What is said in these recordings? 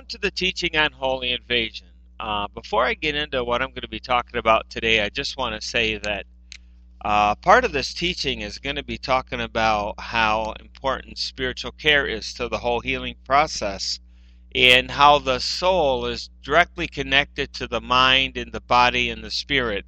welcome to the teaching on Holy Invasion. Uh, before I get into what I'm going to be talking about today, I just want to say that uh, part of this teaching is going to be talking about how important spiritual care is to the whole healing process and how the soul is directly connected to the mind and the body and the spirit.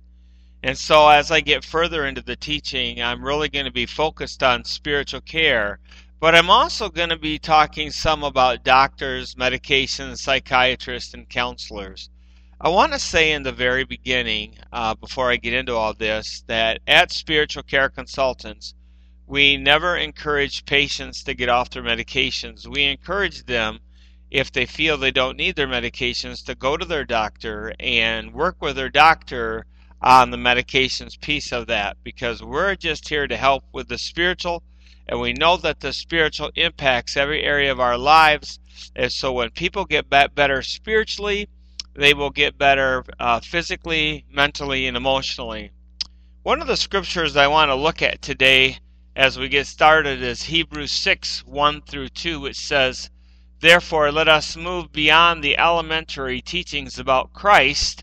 And so, as I get further into the teaching, I'm really going to be focused on spiritual care but I'm also going to be talking some about doctors, medications, psychiatrists, and counselors. I want to say in the very beginning, uh, before I get into all this, that at Spiritual Care Consultants, we never encourage patients to get off their medications. We encourage them, if they feel they don't need their medications, to go to their doctor and work with their doctor on the medications piece of that because we're just here to help with the spiritual and we know that the spiritual impacts every area of our lives. And so when people get better spiritually, they will get better uh, physically, mentally, and emotionally. One of the scriptures I want to look at today as we get started is Hebrews 6 1 through 2, which says, Therefore, let us move beyond the elementary teachings about Christ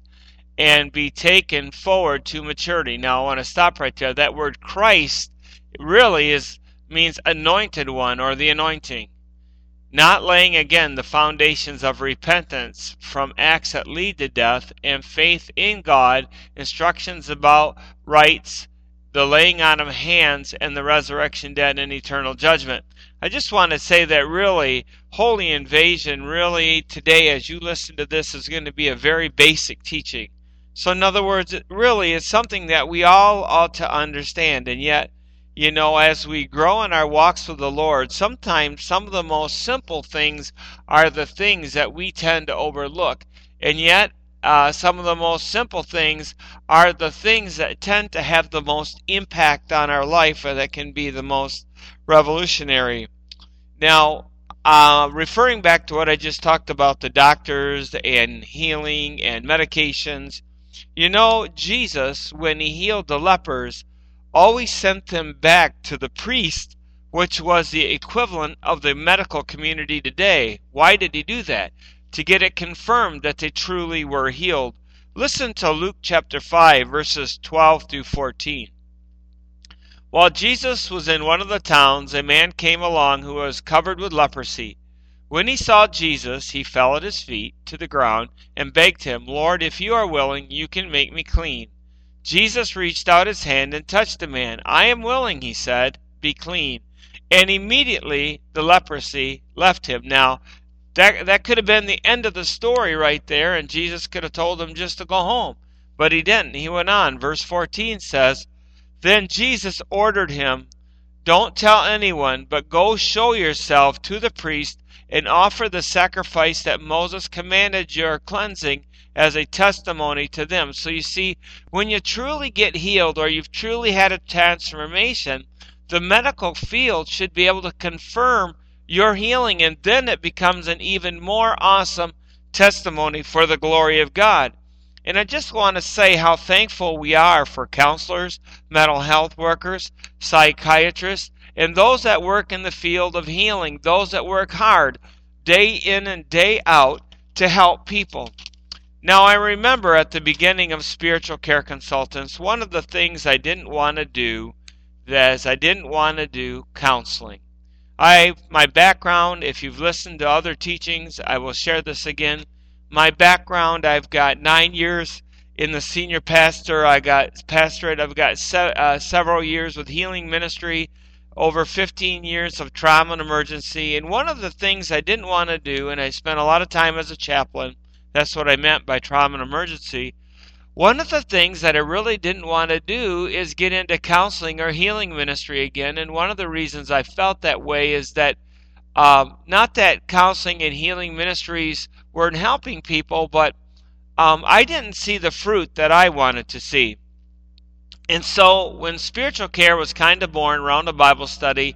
and be taken forward to maturity. Now, I want to stop right there. That word Christ really is means anointed one or the anointing. Not laying again the foundations of repentance from acts that lead to death and faith in God, instructions about rights, the laying on of hands, and the resurrection dead and eternal judgment. I just want to say that really, Holy Invasion, really, today as you listen to this, is going to be a very basic teaching. So, in other words, really is something that we all ought to understand, and yet you know, as we grow in our walks with the Lord, sometimes some of the most simple things are the things that we tend to overlook. And yet, uh, some of the most simple things are the things that tend to have the most impact on our life or that can be the most revolutionary. Now, uh, referring back to what I just talked about the doctors and healing and medications, you know, Jesus, when he healed the lepers, always sent them back to the priest, which was the equivalent of the medical community today. Why did he do that? To get it confirmed that they truly were healed. Listen to Luke chapter 5, verses 12 through 14. While Jesus was in one of the towns, a man came along who was covered with leprosy. When he saw Jesus, he fell at his feet to the ground and begged him, Lord, if you are willing, you can make me clean. Jesus reached out his hand and touched the man. I am willing, he said, be clean. And immediately the leprosy left him. Now, that, that could have been the end of the story right there, and Jesus could have told him just to go home. But he didn't. He went on. Verse 14 says, Then Jesus ordered him, Don't tell anyone, but go show yourself to the priest and offer the sacrifice that Moses commanded your cleansing as a testimony to them. So you see, when you truly get healed or you've truly had a transformation, the medical field should be able to confirm your healing, and then it becomes an even more awesome testimony for the glory of God. And I just want to say how thankful we are for counselors, mental health workers, psychiatrists, and those that work in the field of healing, those that work hard day in and day out to help people. Now, I remember at the beginning of Spiritual Care Consultants, one of the things I didn't want to do is I didn't want to do counseling. I my background, if you've listened to other teachings, I will share this again. My background, I've got nine years in the senior pastor. I got pastorate. I've got se- uh, several years with healing ministry, over 15 years of trauma and emergency. And one of the things I didn't want to do, and I spent a lot of time as a chaplain, that's what I meant by trauma and emergency. One of the things that I really didn't want to do is get into counseling or healing ministry again. And one of the reasons I felt that way is that um, not that counseling and healing ministries weren't helping people, but um, I didn't see the fruit that I wanted to see. And so, when spiritual care was kind of born around a Bible study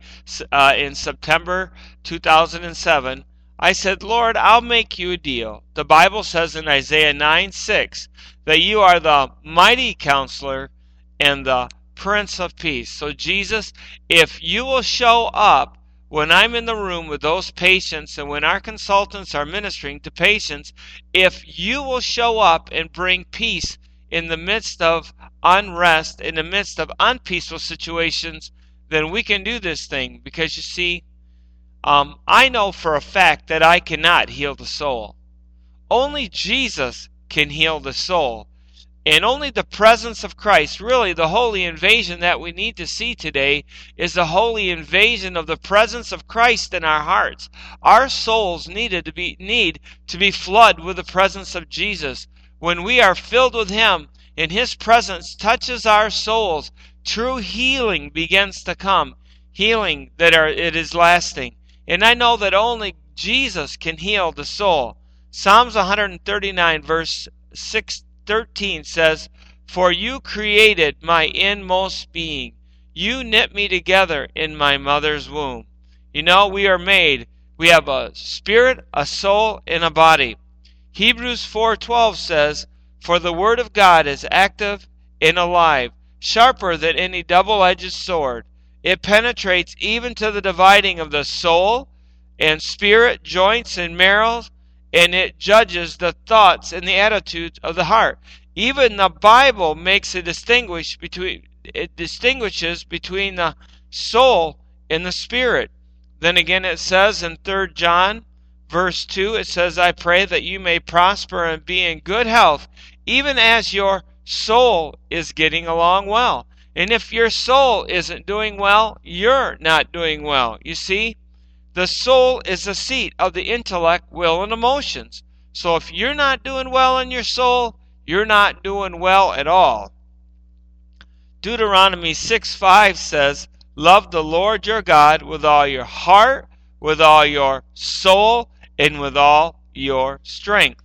uh, in September 2007, I said, Lord, I'll make you a deal. The Bible says in Isaiah 9 6 that you are the mighty counselor and the Prince of Peace. So, Jesus, if you will show up when I'm in the room with those patients and when our consultants are ministering to patients, if you will show up and bring peace in the midst of unrest, in the midst of unpeaceful situations, then we can do this thing. Because you see, um, I know for a fact that I cannot heal the soul. Only Jesus can heal the soul. And only the presence of Christ, really the holy invasion that we need to see today, is the holy invasion of the presence of Christ in our hearts. Our souls needed to be need to be flooded with the presence of Jesus. When we are filled with Him and His presence touches our souls, true healing begins to come. Healing that are it is lasting. And I know that only Jesus can heal the soul. Psalms 139 verse 6 13 says, For you created my inmost being. You knit me together in my mother's womb. You know, we are made. We have a spirit, a soul, and a body. Hebrews 4:12 says, "For the word of God is active and alive, sharper than any double-edged sword. It penetrates even to the dividing of the soul and spirit, joints and marrow, and it judges the thoughts and the attitudes of the heart. Even the Bible makes a distinguish between it distinguishes between the soul and the spirit. Then again it says in 3 John verse 2 it says I pray that you may prosper and be in good health even as your soul is getting along well. And if your soul isn't doing well, you're not doing well. You see? The soul is the seat of the intellect, will, and emotions. So if you're not doing well in your soul, you're not doing well at all. Deuteronomy 6 5 says, Love the Lord your God with all your heart, with all your soul, and with all your strength.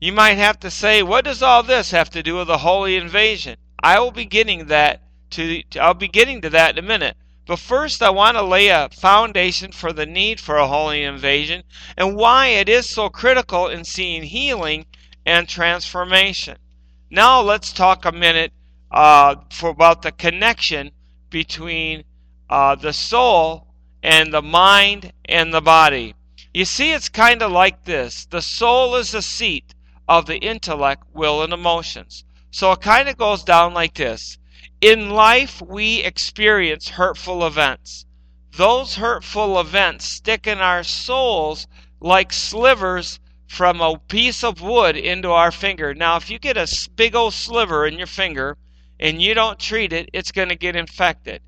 You might have to say, what does all this have to do with the holy invasion? I will be getting that to I'll be getting to that in a minute. But first, I want to lay a foundation for the need for a holy invasion and why it is so critical in seeing healing and transformation. Now, let's talk a minute uh, for about the connection between uh, the soul and the mind and the body. You see, it's kind of like this the soul is the seat of the intellect, will, and emotions. So it kind of goes down like this in life, we experience hurtful events. Those hurtful events stick in our souls like slivers from a piece of wood into our finger. Now, if you get a big old sliver in your finger and you don't treat it, it's going to get infected.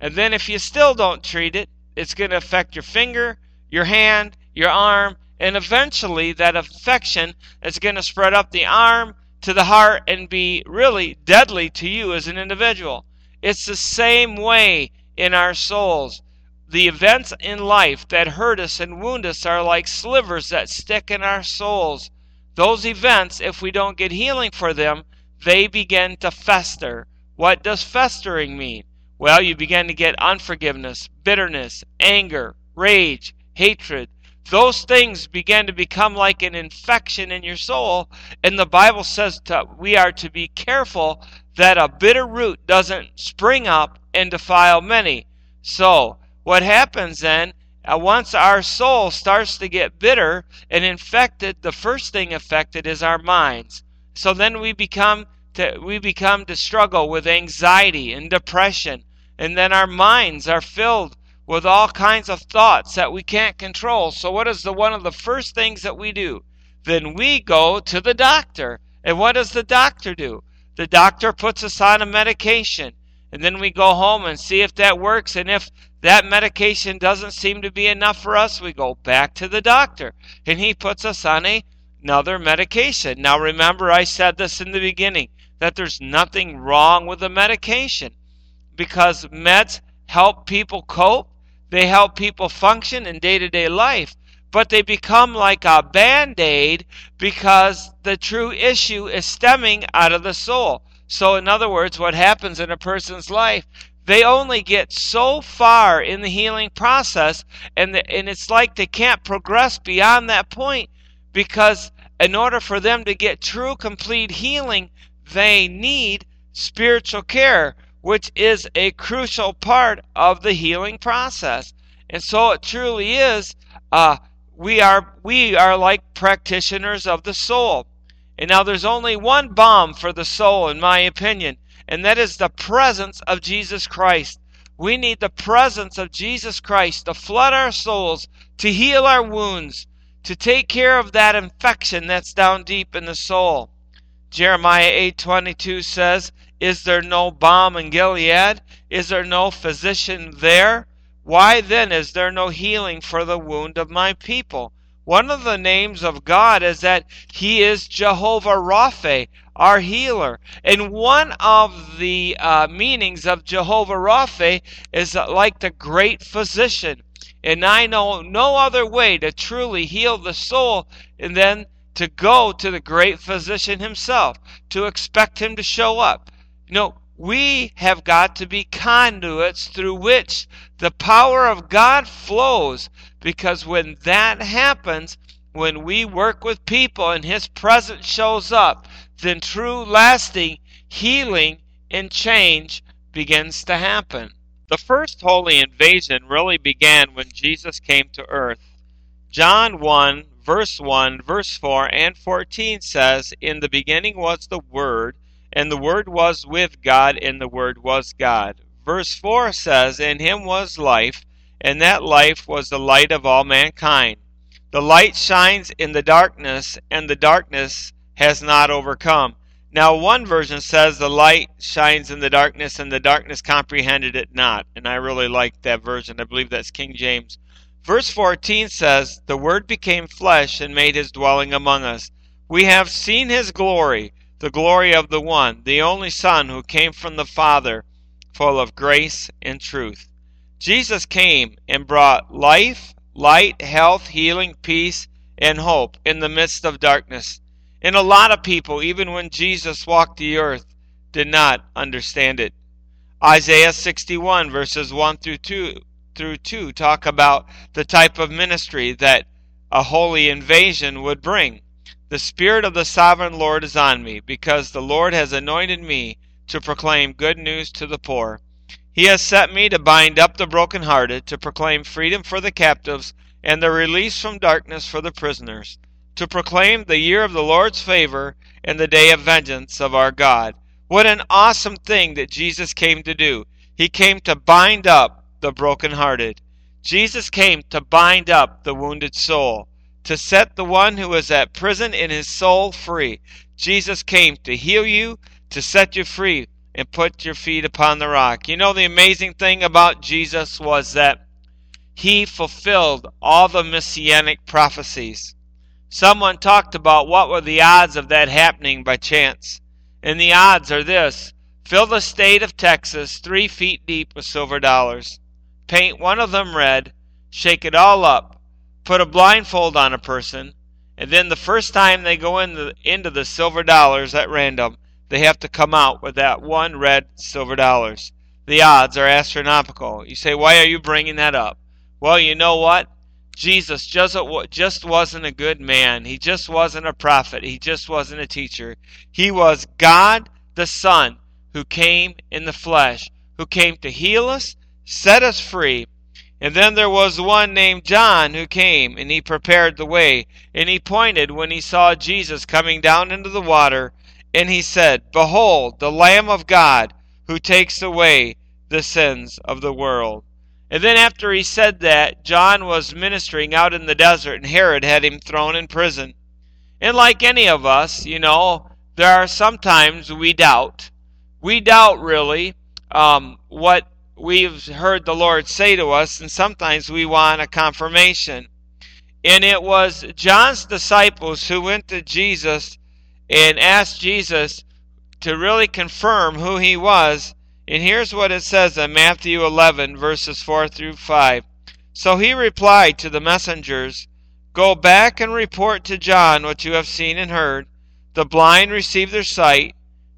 And then if you still don't treat it, it's going to affect your finger, your hand, your arm, and eventually that infection is going to spread up the arm, to the heart and be really deadly to you as an individual. It's the same way in our souls. The events in life that hurt us and wound us are like slivers that stick in our souls. Those events, if we don't get healing for them, they begin to fester. What does festering mean? Well, you begin to get unforgiveness, bitterness, anger, rage, hatred, those things begin to become like an infection in your soul. And the Bible says we are to be careful that a bitter root doesn't spring up and defile many. So, what happens then, uh, once our soul starts to get bitter and infected, the first thing affected is our minds. So then we become to, we become to struggle with anxiety and depression, and then our minds are filled with all kinds of thoughts that we can't control. So, what is the one of the first things that we do? Then we go to the doctor. And what does the doctor do? The doctor puts us on a medication. And then we go home and see if that works. And if that medication doesn't seem to be enough for us, we go back to the doctor. And he puts us on a, another medication. Now, remember, I said this in the beginning that there's nothing wrong with the medication because meds help people cope they help people function in day to day life, but they become like a band aid because the true issue is stemming out of the soul. So, in other words, what happens in a person's life, they only get so far in the healing process, and, the, and it's like they can't progress beyond that point because, in order for them to get true, complete healing, they need spiritual care which is a crucial part of the healing process. And so it truly is. Uh, we are we are like practitioners of the soul. And now there's only one balm for the soul, in my opinion, and that is the presence of Jesus Christ. We need the presence of Jesus Christ to flood our souls, to heal our wounds, to take care of that infection that's down deep in the soul. Jeremiah 8:22 says, "Is there no balm in Gilead? Is there no physician there? Why then is there no healing for the wound of my people?" One of the names of God is that He is Jehovah Rapha, our healer. And one of the uh, meanings of Jehovah Rapha is like the great physician. And I know no other way to truly heal the soul than to go to the great physician himself, to expect him to show up. Know, we have got to be conduits through which the power of God flows because when that happens, when we work with people and His presence shows up, then true, lasting healing and change begins to happen. The first holy invasion really began when Jesus came to earth. John 1, verse 1, verse 4, and 14 says, In the beginning was the Word, and the Word was with God, and the Word was God. Verse 4 says, In him was life, and that life was the light of all mankind. The light shines in the darkness, and the darkness has not overcome. Now, one version says the light shines in the darkness, and the darkness comprehended it not. And I really like that version. I believe that's King James. Verse 14 says, The Word became flesh and made his dwelling among us. We have seen his glory, the glory of the one, the only Son who came from the Father, full of grace and truth. Jesus came and brought life, light, health, healing, peace, and hope in the midst of darkness. And a lot of people, even when Jesus walked the earth, did not understand it. Isaiah 61 verses 1 through 2 through 2 talk about the type of ministry that a holy invasion would bring. The Spirit of the Sovereign Lord is on me, because the Lord has anointed me to proclaim good news to the poor. He has set me to bind up the brokenhearted, to proclaim freedom for the captives, and the release from darkness for the prisoners, to proclaim the year of the Lord's favor and the day of vengeance of our God. What an awesome thing that Jesus came to do! He came to bind up the brokenhearted. Jesus came to bind up the wounded soul, to set the one who is at prison in his soul free. Jesus came to heal you, to set you free and put your feet upon the rock. You know, the amazing thing about Jesus was that he fulfilled all the messianic prophecies. Someone talked about what were the odds of that happening by chance. And the odds are this fill the state of Texas three feet deep with silver dollars, paint one of them red, shake it all up, put a blindfold on a person, and then the first time they go in the, into the silver dollars at random, they have to come out with that one red silver dollars. The odds are astronomical. You say, why are you bringing that up? Well, you know what? Jesus just, just wasn't a good man. He just wasn't a prophet. He just wasn't a teacher. He was God the Son who came in the flesh, who came to heal us, set us free. And then there was one named John who came, and he prepared the way. And he pointed when he saw Jesus coming down into the water and he said, Behold, the Lamb of God who takes away the sins of the world. And then after he said that, John was ministering out in the desert, and Herod had him thrown in prison. And like any of us, you know, there are sometimes we doubt. We doubt really um, what we've heard the Lord say to us, and sometimes we want a confirmation. And it was John's disciples who went to Jesus and asked Jesus to really confirm who he was. And here's what it says in Matthew 11, verses 4 through 5. So he replied to the messengers, Go back and report to John what you have seen and heard. The blind receive their sight,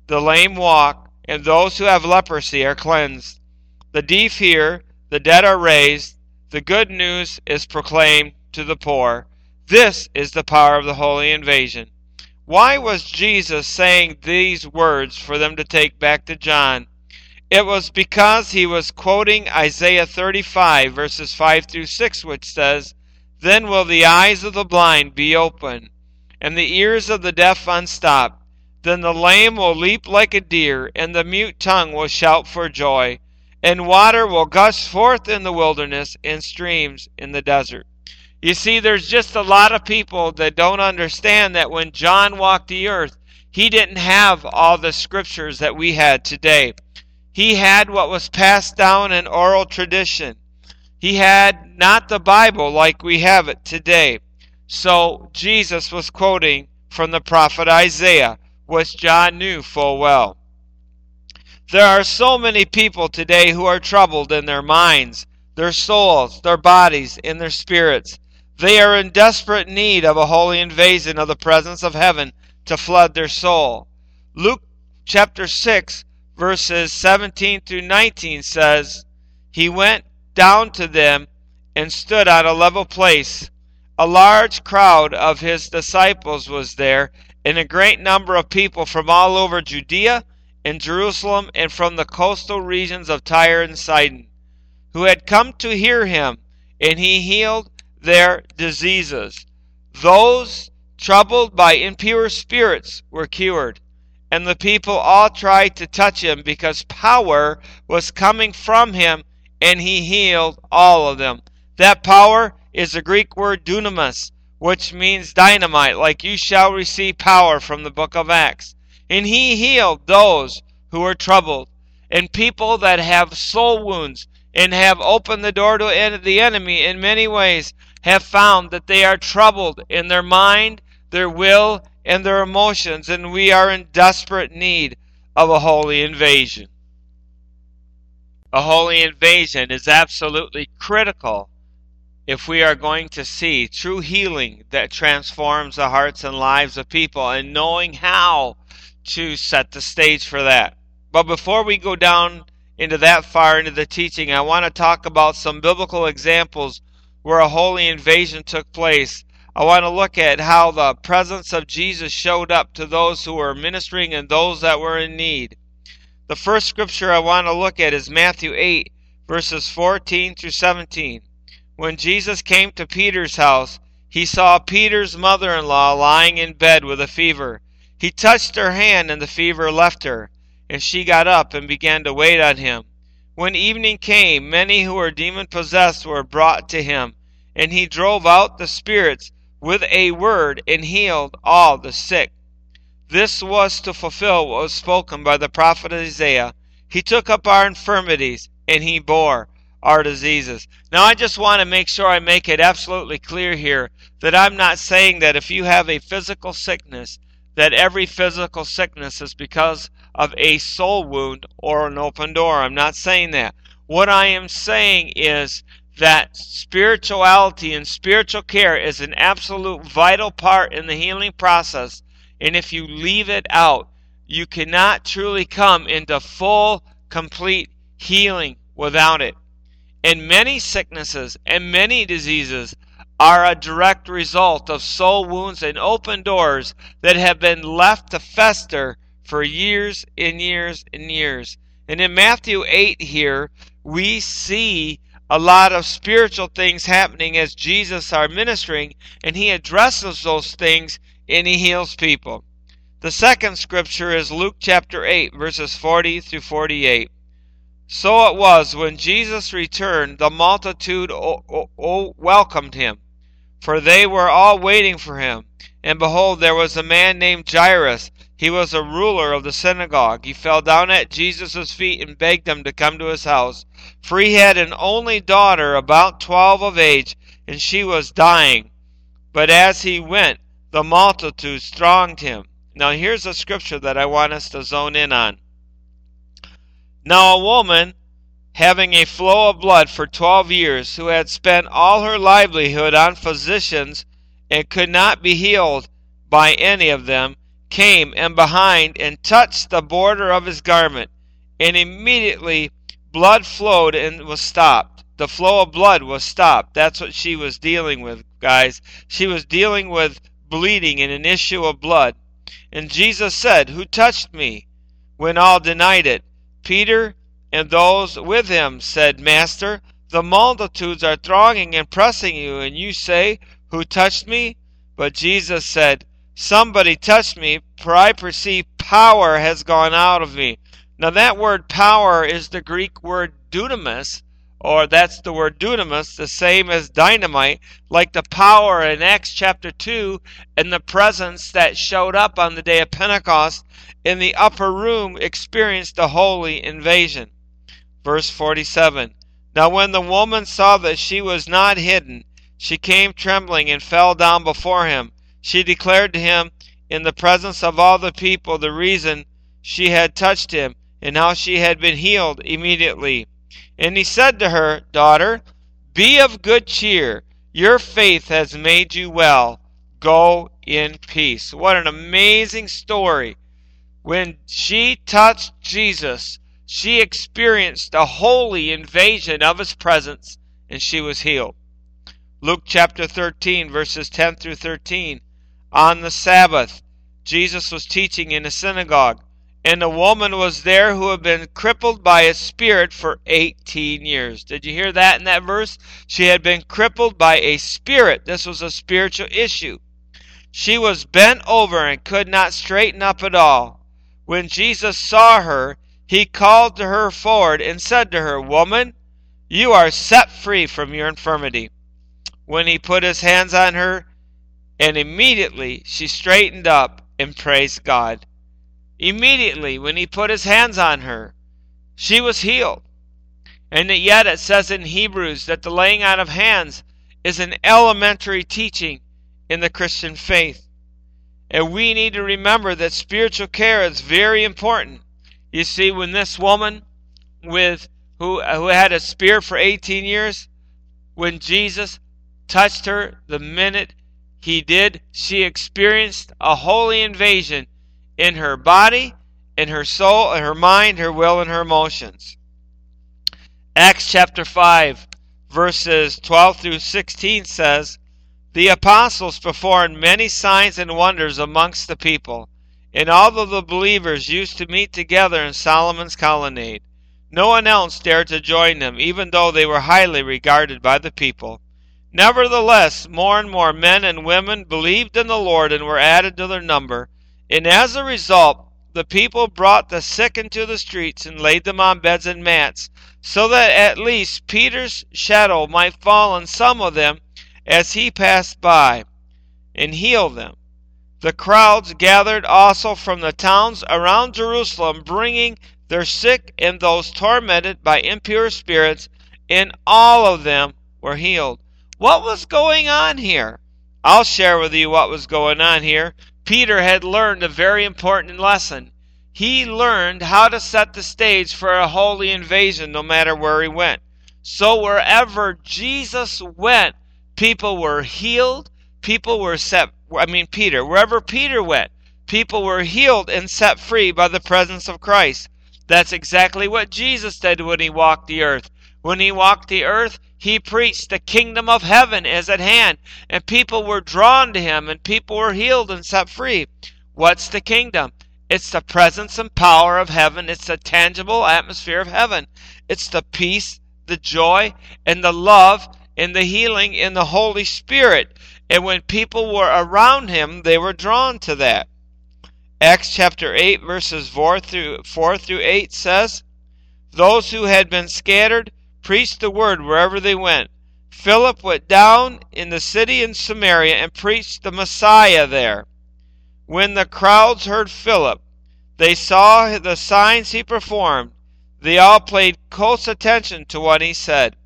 the lame walk, and those who have leprosy are cleansed. The deaf hear, the dead are raised, the good news is proclaimed to the poor. This is the power of the holy invasion. Why was Jesus saying these words for them to take back to John? It was because he was quoting Isaiah 35, verses 5 through 6, which says, Then will the eyes of the blind be open, and the ears of the deaf unstopped. Then the lame will leap like a deer, and the mute tongue will shout for joy, and water will gush forth in the wilderness, and streams in the desert. You see, there's just a lot of people that don't understand that when John walked the earth, he didn't have all the scriptures that we had today. He had what was passed down in oral tradition. He had not the Bible like we have it today. So Jesus was quoting from the prophet Isaiah, which John knew full well. There are so many people today who are troubled in their minds, their souls, their bodies, and their spirits. They are in desperate need of a holy invasion of the presence of heaven to flood their soul. Luke chapter 6 verses 17 through 19 says, He went down to them and stood on a level place. A large crowd of his disciples was there, and a great number of people from all over Judea and Jerusalem and from the coastal regions of Tyre and Sidon, who had come to hear him, and he healed their diseases. Those troubled by impure spirits were cured and the people all tried to touch him because power was coming from him and he healed all of them. That power is the Greek word dunamis, which means dynamite, like you shall receive power from the book of Acts. And he healed those who were troubled and people that have soul wounds and have opened the door to the enemy in many ways have found that they are troubled in their mind, their will, and their emotions, and we are in desperate need of a holy invasion. A holy invasion is absolutely critical if we are going to see true healing that transforms the hearts and lives of people and knowing how to set the stage for that. But before we go down into that far into the teaching, I want to talk about some biblical examples where a holy invasion took place I want to look at how the presence of Jesus showed up to those who were ministering and those that were in need. The first scripture I want to look at is Matthew 8, verses 14 through 17. When Jesus came to Peter's house, he saw Peter's mother in law lying in bed with a fever. He touched her hand, and the fever left her, and she got up and began to wait on him. When evening came, many who were demon possessed were brought to him, and he drove out the spirits with a word and healed all the sick. This was to fulfill what was spoken by the prophet Isaiah. He took up our infirmities and he bore our diseases. Now, I just want to make sure I make it absolutely clear here that I'm not saying that if you have a physical sickness, that every physical sickness is because of a soul wound or an open door. I'm not saying that. What I am saying is that spirituality and spiritual care is an absolute vital part in the healing process. And if you leave it out, you cannot truly come into full, complete healing without it. And many sicknesses and many diseases are a direct result of soul wounds and open doors that have been left to fester for years and years and years. And in Matthew 8 here, we see a lot of spiritual things happening as Jesus are ministering, and he addresses those things and he heals people. The second scripture is Luke chapter 8, verses 40 through 48. So it was when Jesus returned, the multitude o- o- welcomed him, for they were all waiting for him. And behold, there was a man named Jairus he was a ruler of the synagogue. He fell down at Jesus' feet and begged him to come to his house, for he had an only daughter about twelve of age, and she was dying. But as he went, the multitudes thronged him. Now, here's a scripture that I want us to zone in on. Now, a woman having a flow of blood for twelve years, who had spent all her livelihood on physicians and could not be healed by any of them, came and behind and touched the border of his garment, and immediately blood flowed and was stopped. The flow of blood was stopped. That's what she was dealing with, guys. She was dealing with bleeding and an issue of blood. And Jesus said, Who touched me? When all denied it, Peter And those with him said, Master, the multitudes are thronging and pressing you, and you say, Who touched me? But Jesus said, Somebody touched me, for I perceive power has gone out of me. Now, that word power is the Greek word dunamis, or that's the word dunamis, the same as dynamite, like the power in Acts chapter 2 and the presence that showed up on the day of Pentecost in the upper room experienced a holy invasion. Verse 47 Now when the woman saw that she was not hidden, she came trembling and fell down before him. She declared to him in the presence of all the people the reason she had touched him and how she had been healed immediately. And he said to her, Daughter, be of good cheer. Your faith has made you well. Go in peace. What an amazing story. When she touched Jesus, she experienced a holy invasion of his presence and she was healed. Luke chapter 13, verses 10 through 13. On the Sabbath, Jesus was teaching in a synagogue and a woman was there who had been crippled by a spirit for 18 years. Did you hear that in that verse? She had been crippled by a spirit. This was a spiritual issue. She was bent over and could not straighten up at all. When Jesus saw her, he called to her forward and said to her, Woman, you are set free from your infirmity. When he put his hands on her, and immediately she straightened up and praised God. Immediately, when he put his hands on her, she was healed. And yet it says in Hebrews that the laying on of hands is an elementary teaching in the Christian faith. And we need to remember that spiritual care is very important. You see, when this woman with who, who had a spear for 18 years, when Jesus touched her the minute he did, she experienced a holy invasion in her body, in her soul, in her mind, her will, and her emotions. Acts chapter 5, verses 12 through 16 says, The apostles performed many signs and wonders amongst the people, and all of the believers used to meet together in Solomon's colonnade. No one else dared to join them, even though they were highly regarded by the people. Nevertheless, more and more men and women believed in the Lord and were added to their number. And as a result, the people brought the sick into the streets and laid them on beds and mats, so that at least Peter's shadow might fall on some of them as he passed by, and heal them. The crowds gathered also from the towns around Jerusalem, bringing their sick and those tormented by impure spirits, and all of them were healed. What was going on here? I'll share with you what was going on here. Peter had learned a very important lesson. He learned how to set the stage for a holy invasion no matter where he went. So wherever Jesus went, people were healed, people were set I mean Peter, wherever Peter went, people were healed and set free by the presence of Christ. That's exactly what Jesus did when he walked the earth. When he walked the earth, he preached the kingdom of heaven is at hand, and people were drawn to him, and people were healed and set free. What's the kingdom? It's the presence and power of heaven. It's the tangible atmosphere of heaven. It's the peace, the joy, and the love, and the healing in the Holy Spirit. And when people were around him, they were drawn to that. Acts chapter 8, verses 4 through, 4 through 8 says, Those who had been scattered preached the word wherever they went. Philip went down in the city in Samaria and preached the Messiah there. When the crowds heard Philip, they saw the signs he performed. They all paid close attention to what he said.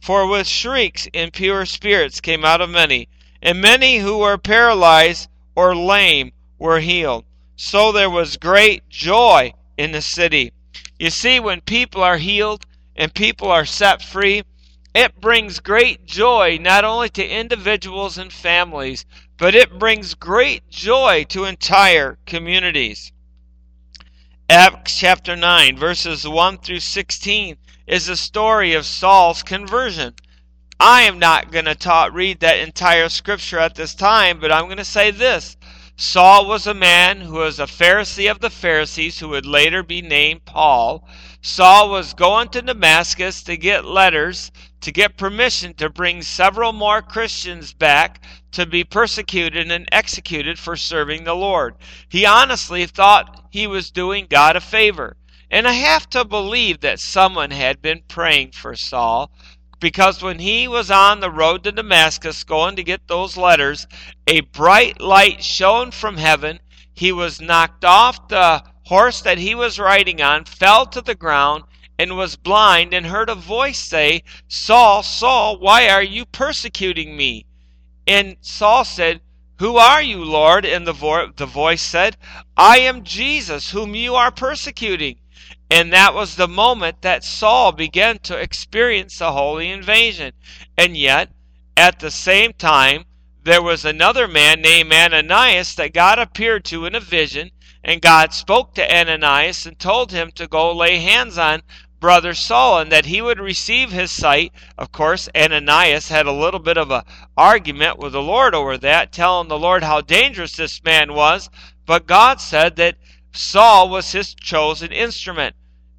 For with shrieks impure spirits came out of many, and many who were paralyzed or lame were healed. So there was great joy in the city. You see, when people are healed, and people are set free, it brings great joy not only to individuals and families, but it brings great joy to entire communities. Acts chapter 9, verses 1 through 16, is the story of Saul's conversion. I am not going to read that entire scripture at this time, but I'm going to say this. Saul was a man who was a Pharisee of the Pharisees who would later be named Paul. Saul was going to Damascus to get letters to get permission to bring several more Christians back to be persecuted and executed for serving the Lord. He honestly thought he was doing God a favor. And I have to believe that someone had been praying for Saul because when he was on the road to Damascus going to get those letters, a bright light shone from heaven. He was knocked off the horse that he was riding on, fell to the ground, and was blind, and heard a voice say, Saul, Saul, why are you persecuting me? And Saul said, Who are you, Lord? And the, vo- the voice said, I am Jesus, whom you are persecuting. And that was the moment that Saul began to experience the holy invasion. And yet, at the same time, there was another man named Ananias that God appeared to in a vision, and God spoke to Ananias and told him to go lay hands on brother Saul and that he would receive his sight. Of course, Ananias had a little bit of a argument with the Lord over that, telling the Lord how dangerous this man was, but God said that Saul was his chosen instrument.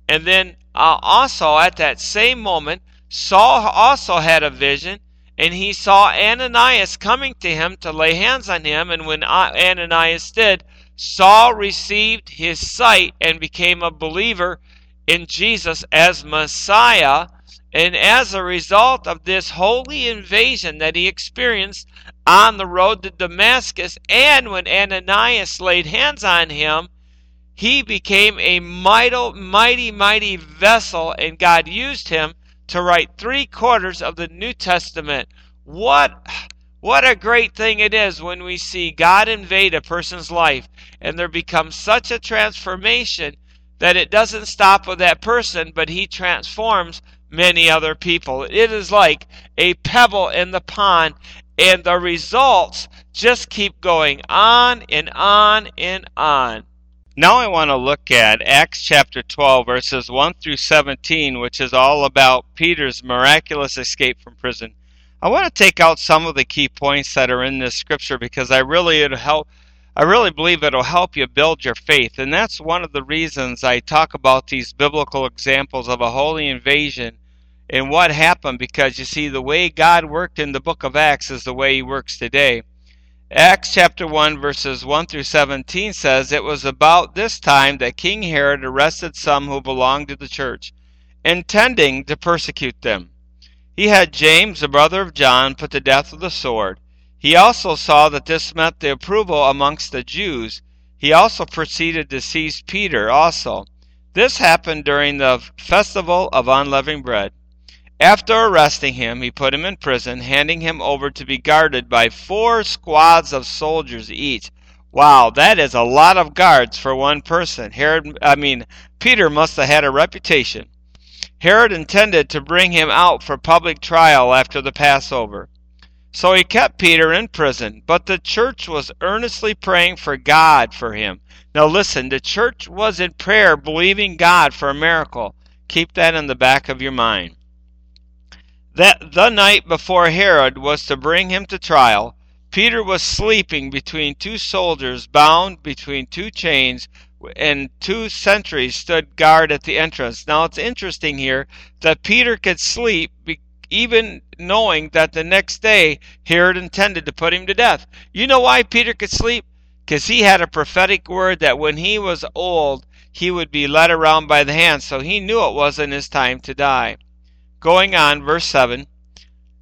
And then uh, also at that same moment, Saul also had a vision, and he saw Ananias coming to him to lay hands on him. And when Ananias did, Saul received his sight and became a believer in Jesus as Messiah. And as a result of this holy invasion that he experienced on the road to Damascus, and when Ananias laid hands on him, he became a mighty, mighty, mighty vessel, and God used him to write three quarters of the New Testament. What what a great thing it is when we see God invade a person's life and there becomes such a transformation that it doesn't stop with that person, but he transforms many other people. It is like a pebble in the pond, and the results just keep going on and on and on. Now I want to look at Acts chapter 12, verses 1 through 17, which is all about Peter's miraculous escape from prison. I want to take out some of the key points that are in this scripture because I really it'll help I really believe it'll help you build your faith. And that's one of the reasons I talk about these biblical examples of a holy invasion and what happened because you see the way God worked in the book of Acts is the way he works today. Acts chapter 1, verses 1 through 17 says, It was about this time that King Herod arrested some who belonged to the church, intending to persecute them. He had James, the brother of John, put to death with the sword. He also saw that this met the approval amongst the Jews. He also proceeded to seize Peter also. This happened during the festival of unleavened bread. After arresting him, he put him in prison, handing him over to be guarded by four squads of soldiers each. Wow, that is a lot of guards for one person. Herod, I mean, Peter must have had a reputation. Herod intended to bring him out for public trial after the Passover. So he kept Peter in prison, but the church was earnestly praying for God for him. Now listen, the church was in prayer believing God for a miracle. Keep that in the back of your mind that the night before Herod was to bring him to trial, Peter was sleeping between two soldiers bound between two chains, and two sentries stood guard at the entrance. Now it's interesting here that Peter could sleep even knowing that the next day Herod intended to put him to death. You know why Peter could sleep? Because he had a prophetic word that when he was old, he would be led around by the hand, so he knew it wasn't his time to die. Going on, verse 7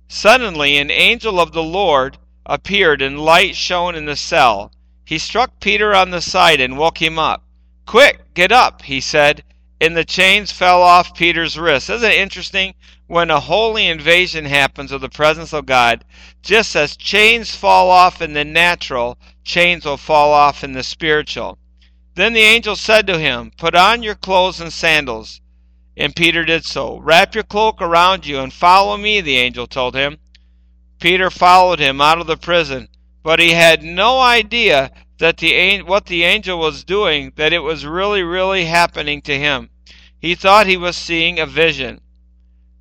Suddenly an angel of the Lord appeared, and light shone in the cell. He struck Peter on the side and woke him up. Quick, get up, he said, and the chains fell off Peter's wrists. Isn't it interesting? When a holy invasion happens of the presence of God, just as chains fall off in the natural, chains will fall off in the spiritual. Then the angel said to him, Put on your clothes and sandals. And Peter did so. Wrap your cloak around you and follow me, the angel told him. Peter followed him out of the prison, but he had no idea that the what the angel was doing, that it was really, really happening to him. He thought he was seeing a vision.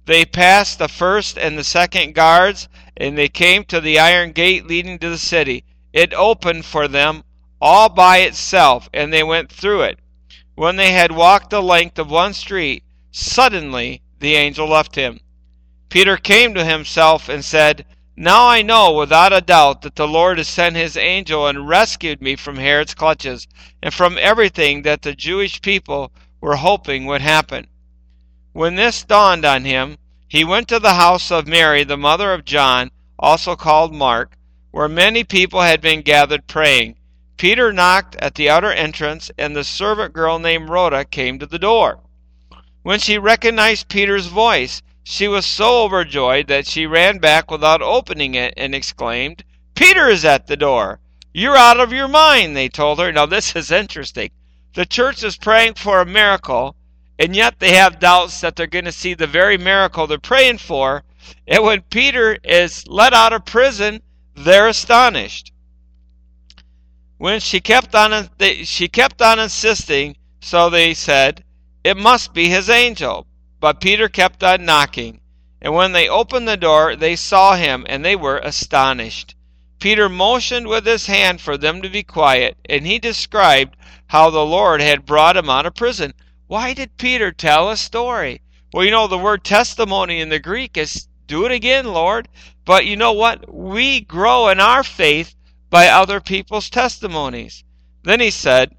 They passed the first and the second guards, and they came to the iron gate leading to the city. It opened for them all by itself, and they went through it. When they had walked the length of one street, Suddenly the angel left him. Peter came to himself and said, Now I know without a doubt that the Lord has sent his angel and rescued me from Herod's clutches and from everything that the Jewish people were hoping would happen. When this dawned on him, he went to the house of Mary, the mother of John, also called Mark, where many people had been gathered praying. Peter knocked at the outer entrance, and the servant girl named Rhoda came to the door. When she recognized Peter's voice, she was so overjoyed that she ran back without opening it and exclaimed, Peter is at the door. You're out of your mind, they told her. Now, this is interesting. The church is praying for a miracle, and yet they have doubts that they're going to see the very miracle they're praying for. And when Peter is let out of prison, they're astonished. When she kept on, she kept on insisting, so they said, it must be his angel. But Peter kept on knocking. And when they opened the door, they saw him, and they were astonished. Peter motioned with his hand for them to be quiet, and he described how the Lord had brought him out of prison. Why did Peter tell a story? Well, you know, the word testimony in the Greek is do it again, Lord. But you know what? We grow in our faith by other people's testimonies. Then he said,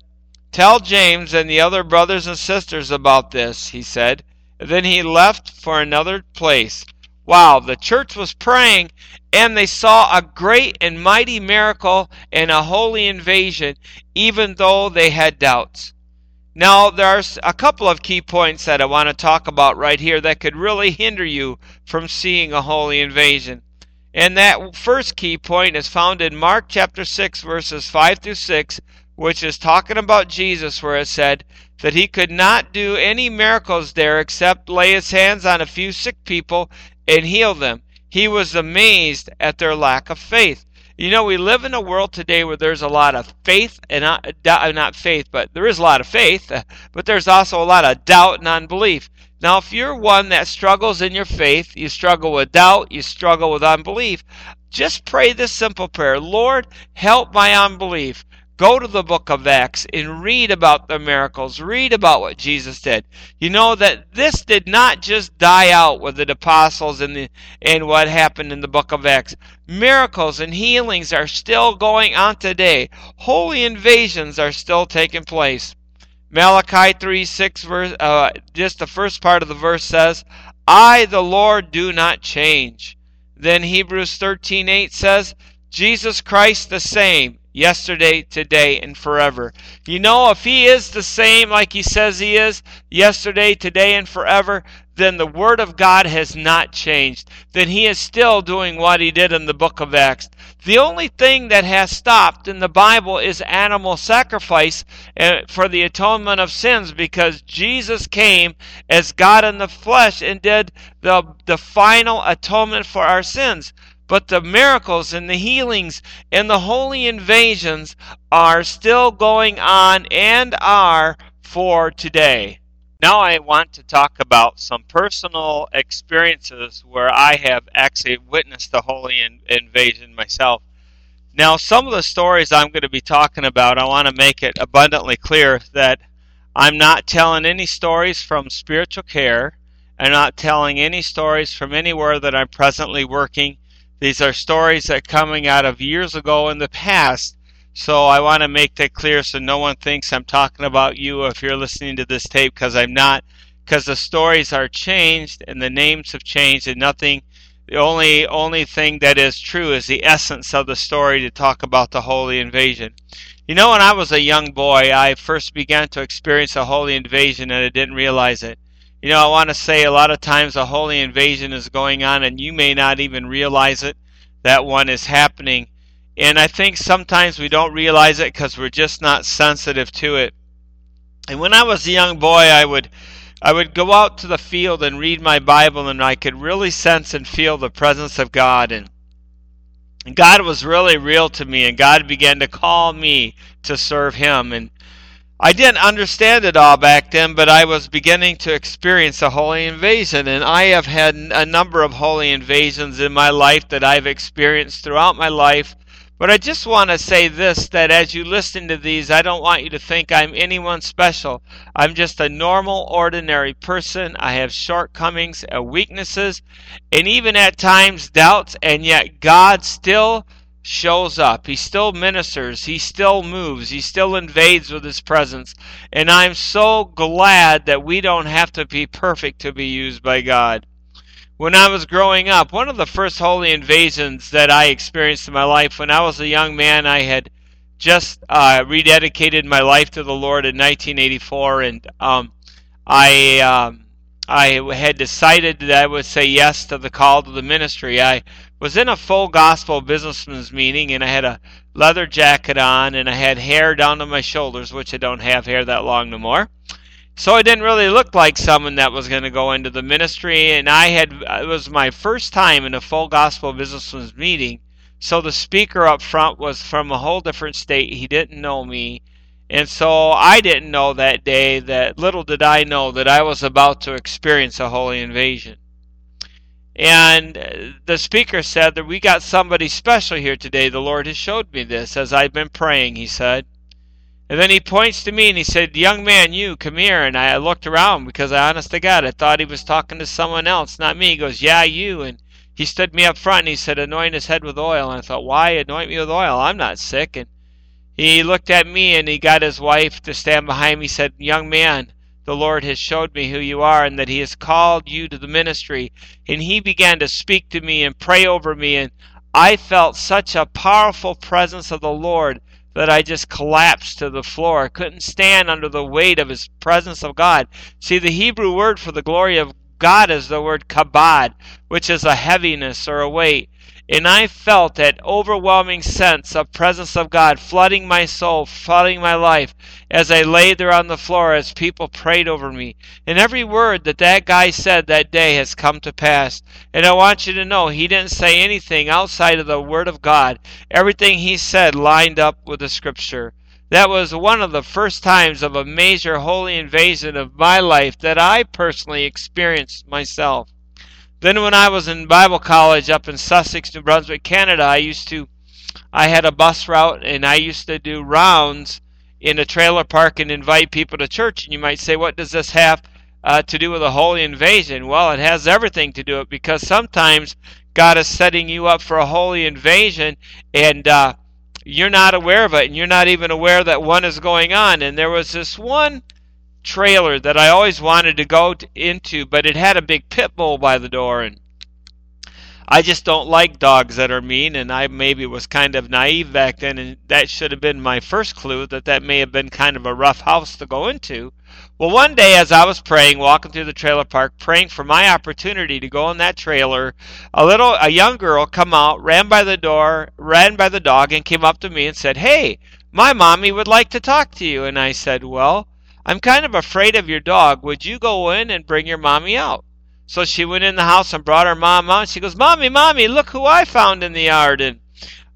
Tell James and the other brothers and sisters about this, he said. Then he left for another place. Wow, the church was praying and they saw a great and mighty miracle and a holy invasion, even though they had doubts. Now, there's a couple of key points that I want to talk about right here that could really hinder you from seeing a holy invasion. And that first key point is found in Mark chapter 6, verses 5 through 6, which is talking about Jesus, where it said that he could not do any miracles there except lay his hands on a few sick people and heal them. He was amazed at their lack of faith. You know, we live in a world today where there's a lot of faith and not, uh, not faith, but there is a lot of faith, uh, but there's also a lot of doubt and unbelief. Now, if you're one that struggles in your faith, you struggle with doubt, you struggle with unbelief, just pray this simple prayer Lord, help my unbelief. Go to the book of Acts and read about the miracles. Read about what Jesus did. You know that this did not just die out with the apostles and, the, and what happened in the book of Acts. Miracles and healings are still going on today. Holy invasions are still taking place. Malachi 3 6 verse, uh, just the first part of the verse says, I, the Lord, do not change. Then Hebrews 13 8 says, Jesus Christ the same yesterday, today, and forever. You know, if He is the same like He says He is, yesterday, today, and forever, then the Word of God has not changed. Then He is still doing what He did in the book of Acts. The only thing that has stopped in the Bible is animal sacrifice uh, for the atonement of sins because Jesus came as God in the flesh and did the, the final atonement for our sins. But the miracles and the healings and the holy invasions are still going on and are for today. Now, I want to talk about some personal experiences where I have actually witnessed the holy in- invasion myself. Now, some of the stories I'm going to be talking about, I want to make it abundantly clear that I'm not telling any stories from spiritual care. I'm not telling any stories from anywhere that I'm presently working these are stories that coming out of years ago in the past. So I want to make that clear so no one thinks I'm talking about you if you're listening to this tape because I'm not. Because the stories are changed and the names have changed and nothing. The only only thing that is true is the essence of the story to talk about the holy invasion. You know, when I was a young boy, I first began to experience a holy invasion and I didn't realize it. You know, I want to say a lot of times a holy invasion is going on and you may not even realize it. That one is happening. And I think sometimes we don't realize it because we're just not sensitive to it. And when I was a young boy, I would I would go out to the field and read my Bible and I could really sense and feel the presence of God and God was really real to me and God began to call me to serve him and I didn't understand it all back then, but I was beginning to experience a holy invasion, and I have had a number of holy invasions in my life that I've experienced throughout my life, But I just want to say this that as you listen to these, I don't want you to think I'm anyone special. I'm just a normal, ordinary person. I have shortcomings and weaknesses, and even at times doubts, and yet God still shows up. He still ministers. He still moves. He still invades with His presence. And I'm so glad that we don't have to be perfect to be used by God when I was growing up, one of the first holy invasions that I experienced in my life, when I was a young man, I had just uh, rededicated my life to the Lord in 1984, and um, I um, I had decided that I would say yes to the call to the ministry. I was in a full gospel businessman's meeting, and I had a leather jacket on, and I had hair down to my shoulders, which I don't have hair that long no more. So I didn't really look like someone that was going to go into the ministry, and I had it was my first time in a full gospel businessman's meeting. So the speaker up front was from a whole different state. He didn't know me. And so I didn't know that day that little did I know that I was about to experience a holy invasion. And uh, the speaker said that we got somebody special here today. The Lord has showed me this as I've been praying, he said. And then he points to me and he said, Young man, you, come here. And I looked around because I, honest to God, I thought he was talking to someone else, not me. He goes, Yeah, you. And he stood me up front and he said, Anoint his head with oil. And I thought, Why anoint me with oil? I'm not sick. And he looked at me and he got his wife to stand behind me. He said, Young man, the Lord has showed me who you are and that He has called you to the ministry. And He began to speak to me and pray over me. And I felt such a powerful presence of the Lord that I just collapsed to the floor. I couldn't stand under the weight of His presence of God. See, the Hebrew word for the glory of God is the word kabod, which is a heaviness or a weight. And I felt that overwhelming sense of presence of God flooding my soul, flooding my life as I lay there on the floor as people prayed over me. And every word that that guy said that day has come to pass. And I want you to know he didn't say anything outside of the Word of God. Everything he said lined up with the Scripture. That was one of the first times of a major holy invasion of my life that I personally experienced myself. Then when I was in Bible college up in Sussex, New Brunswick, Canada, I used to I had a bus route and I used to do rounds in a trailer park and invite people to church. And you might say, what does this have uh, to do with a holy invasion? Well, it has everything to do with it because sometimes God is setting you up for a holy invasion and uh, you're not aware of it and you're not even aware that one is going on. And there was this one trailer that I always wanted to go to, into, but it had a big pit bull by the door, and I just don't like dogs that are mean. And I maybe was kind of naive back then, and that should have been my first clue that that may have been kind of a rough house to go into. Well, one day as I was praying, walking through the trailer park, praying for my opportunity to go in that trailer, a little, a young girl come out, ran by the door, ran by the dog, and came up to me and said, "Hey, my mommy would like to talk to you." And I said, "Well." I'm kind of afraid of your dog. Would you go in and bring your mommy out? So she went in the house and brought her mom out. She goes, Mommy, Mommy, look who I found in the yard. And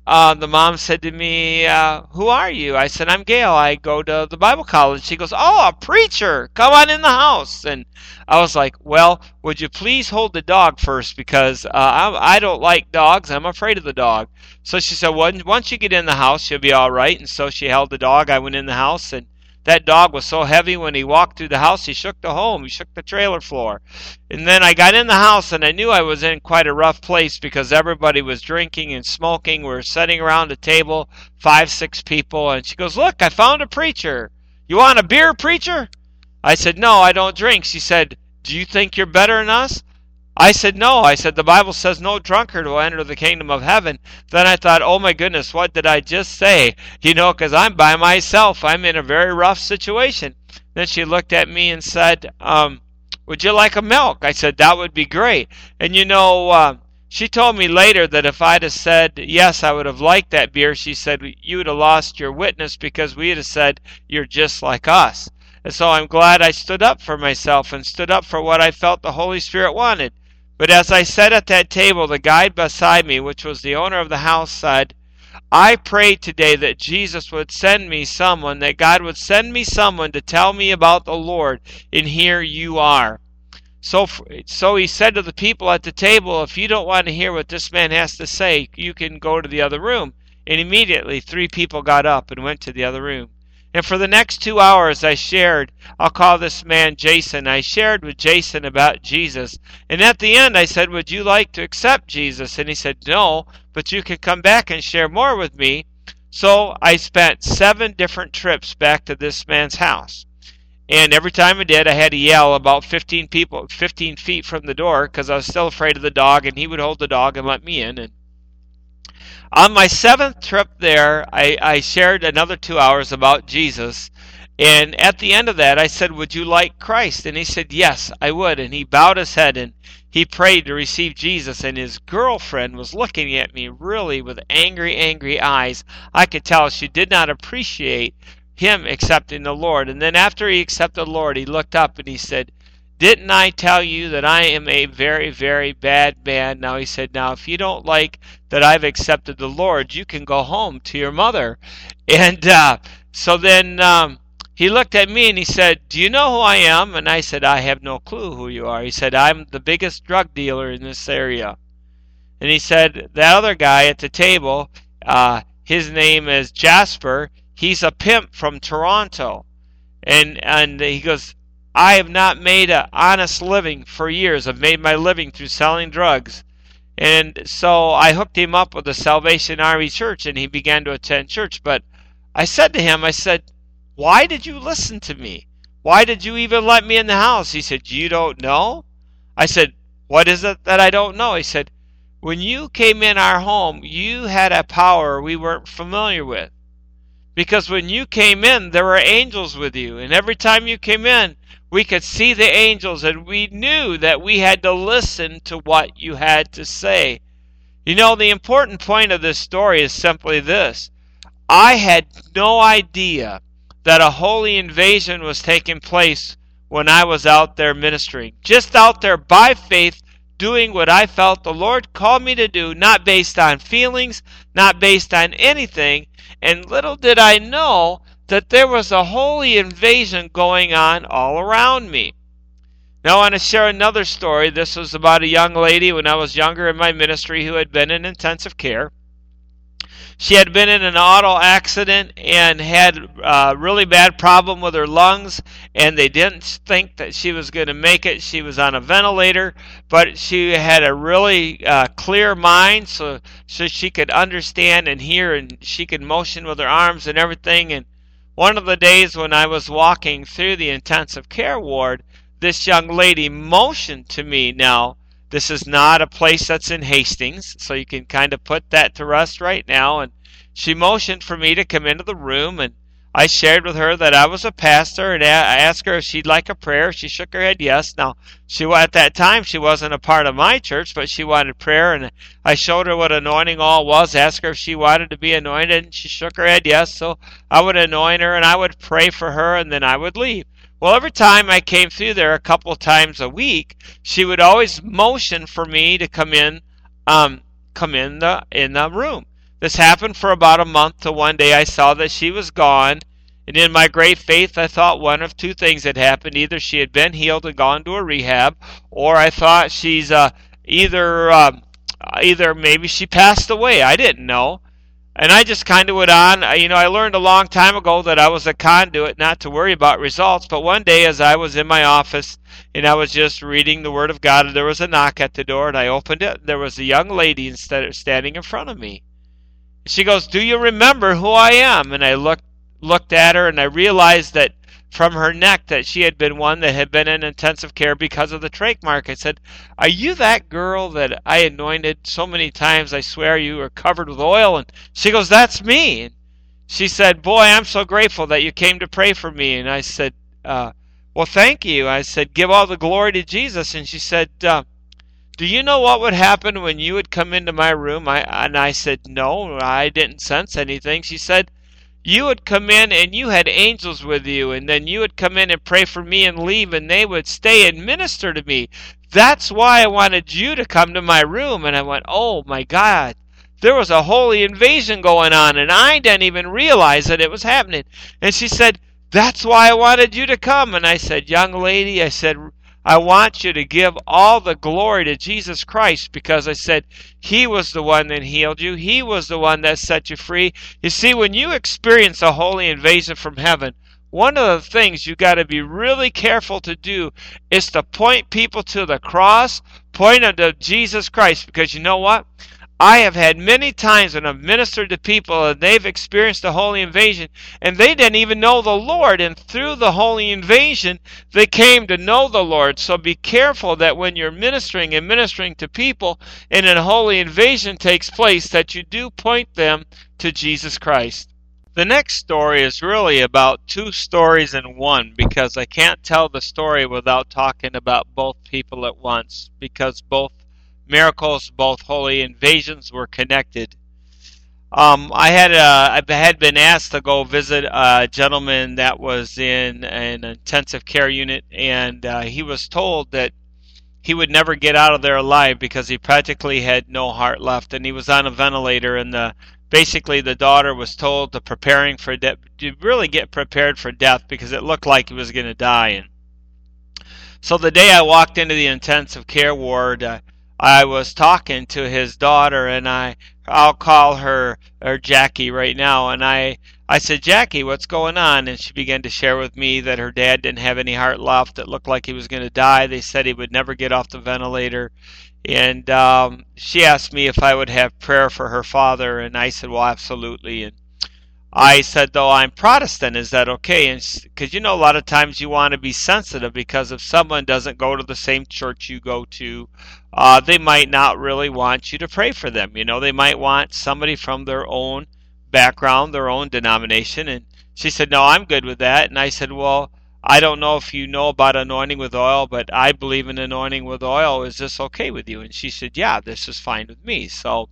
uh, the mom said to me, uh, Who are you? I said, I'm Gail. I go to the Bible college. She goes, Oh, a preacher. Come on in the house. And I was like, Well, would you please hold the dog first? Because uh, I, I don't like dogs. I'm afraid of the dog. So she said, well, Once you get in the house, you'll be all right. And so she held the dog. I went in the house and that dog was so heavy when he walked through the house, he shook the home, he shook the trailer floor. And then I got in the house and I knew I was in quite a rough place because everybody was drinking and smoking. We were sitting around a table, five, six people, and she goes, Look, I found a preacher. You want a beer, preacher? I said, No, I don't drink. She said, Do you think you're better than us? I said, No. I said, The Bible says no drunkard will enter the kingdom of heaven. Then I thought, Oh my goodness, what did I just say? You know, because I'm by myself. I'm in a very rough situation. Then she looked at me and said, um, Would you like a milk? I said, That would be great. And you know, uh, she told me later that if I'd have said, Yes, I would have liked that beer, she said, You would have lost your witness because we'd have said, You're just like us. And so I'm glad I stood up for myself and stood up for what I felt the Holy Spirit wanted. But as I sat at that table, the guide beside me, which was the owner of the house, said, I pray today that Jesus would send me someone, that God would send me someone to tell me about the Lord, and here you are. So, so he said to the people at the table, If you don't want to hear what this man has to say, you can go to the other room. And immediately three people got up and went to the other room. And for the next two hours, I shared, I'll call this man Jason. I shared with Jason about Jesus. And at the end, I said, Would you like to accept Jesus? And he said, No, but you can come back and share more with me. So I spent seven different trips back to this man's house. And every time I did, I had to yell about 15 people, 15 feet from the door because I was still afraid of the dog, and he would hold the dog and let me in. And on my seventh trip there, I, I shared another two hours about Jesus. And at the end of that, I said, Would you like Christ? And he said, Yes, I would. And he bowed his head and he prayed to receive Jesus. And his girlfriend was looking at me really with angry, angry eyes. I could tell she did not appreciate him accepting the Lord. And then after he accepted the Lord, he looked up and he said, didn't I tell you that I am a very, very bad man? Now he said, Now, if you don't like that I've accepted the Lord, you can go home to your mother. And uh, so then um, he looked at me and he said, Do you know who I am? And I said, I have no clue who you are. He said, I'm the biggest drug dealer in this area. And he said, That other guy at the table, uh, his name is Jasper. He's a pimp from Toronto. And, and he goes, I have not made an honest living for years. I've made my living through selling drugs. And so I hooked him up with the Salvation Army Church and he began to attend church. But I said to him, I said, Why did you listen to me? Why did you even let me in the house? He said, You don't know? I said, What is it that I don't know? He said, When you came in our home, you had a power we weren't familiar with. Because when you came in, there were angels with you. And every time you came in, we could see the angels and we knew that we had to listen to what you had to say. You know, the important point of this story is simply this I had no idea that a holy invasion was taking place when I was out there ministering. Just out there by faith, doing what I felt the Lord called me to do, not based on feelings, not based on anything. And little did I know that there was a holy invasion going on all around me. Now, I want to share another story. This was about a young lady when I was younger in my ministry who had been in intensive care. She had been in an auto accident and had a really bad problem with her lungs, and they didn't think that she was going to make it. She was on a ventilator, but she had a really uh, clear mind, so so she could understand and hear, and she could motion with her arms and everything. And one of the days when I was walking through the intensive care ward, this young lady motioned to me. Now, this is not a place that's in Hastings, so you can kind of put that to rest right now. And she motioned for me to come into the room, and I shared with her that I was a pastor, and I asked her if she'd like a prayer. She shook her head yes. Now, she at that time she wasn't a part of my church, but she wanted prayer, and I showed her what anointing all was. Asked her if she wanted to be anointed, and she shook her head yes. So I would anoint her, and I would pray for her, and then I would leave. Well, every time I came through there, a couple times a week, she would always motion for me to come in, um, come in the in the room. This happened for about a month till one day I saw that she was gone, and in my great faith I thought one of two things had happened. Either she had been healed and gone to a rehab, or I thought she's uh, either um, either maybe she passed away. I didn't know. And I just kind of went on. You know, I learned a long time ago that I was a conduit, not to worry about results. But one day, as I was in my office and I was just reading the Word of God, there was a knock at the door, and I opened it. There was a young lady instead standing in front of me. She goes, "Do you remember who I am?" And I looked looked at her and I realized that from her neck that she had been one that had been in intensive care because of the trach mark. I said, Are you that girl that I anointed so many times? I swear you are covered with oil. And she goes, That's me. And she said, Boy, I'm so grateful that you came to pray for me. And I said, uh, Well, thank you. I said, Give all the glory to Jesus. And she said, uh, do you know what would happen when you would come into my room? I and I said, No, I didn't sense anything. She said, You would come in and you had angels with you, and then you would come in and pray for me and leave, and they would stay and minister to me. That's why I wanted you to come to my room. And I went, Oh my God. There was a holy invasion going on, and I didn't even realize that it was happening. And she said, That's why I wanted you to come. And I said, Young lady, I said, I want you to give all the glory to Jesus Christ because I said He was the one that healed you. He was the one that set you free. You see, when you experience a holy invasion from heaven, one of the things you got to be really careful to do is to point people to the cross, point them to Jesus Christ, because you know what? I have had many times when I've ministered to people and they've experienced the holy invasion and they didn't even know the Lord. And through the holy invasion, they came to know the Lord. So be careful that when you're ministering and ministering to people and a holy invasion takes place, that you do point them to Jesus Christ. The next story is really about two stories in one because I can't tell the story without talking about both people at once because both miracles, both holy invasions were connected. Um, I had uh, I had been asked to go visit a gentleman that was in an intensive care unit, and uh, he was told that he would never get out of there alive because he practically had no heart left, and he was on a ventilator. And the basically the daughter was told to preparing for death, to really get prepared for death because it looked like he was going to die. And so the day I walked into the intensive care ward. Uh, I was talking to his daughter, and I I'll call her or Jackie right now, and I I said, Jackie, what's going on? And she began to share with me that her dad didn't have any heart left. It looked like he was going to die. They said he would never get off the ventilator. And um, she asked me if I would have prayer for her father, and I said, well, absolutely. And I said, though I'm Protestant, is that okay? And because you know, a lot of times you want to be sensitive because if someone doesn't go to the same church you go to, uh, they might not really want you to pray for them. You know, they might want somebody from their own background, their own denomination. And she said, no, I'm good with that. And I said, well, I don't know if you know about anointing with oil, but I believe in anointing with oil. Is this okay with you? And she said, yeah, this is fine with me. So,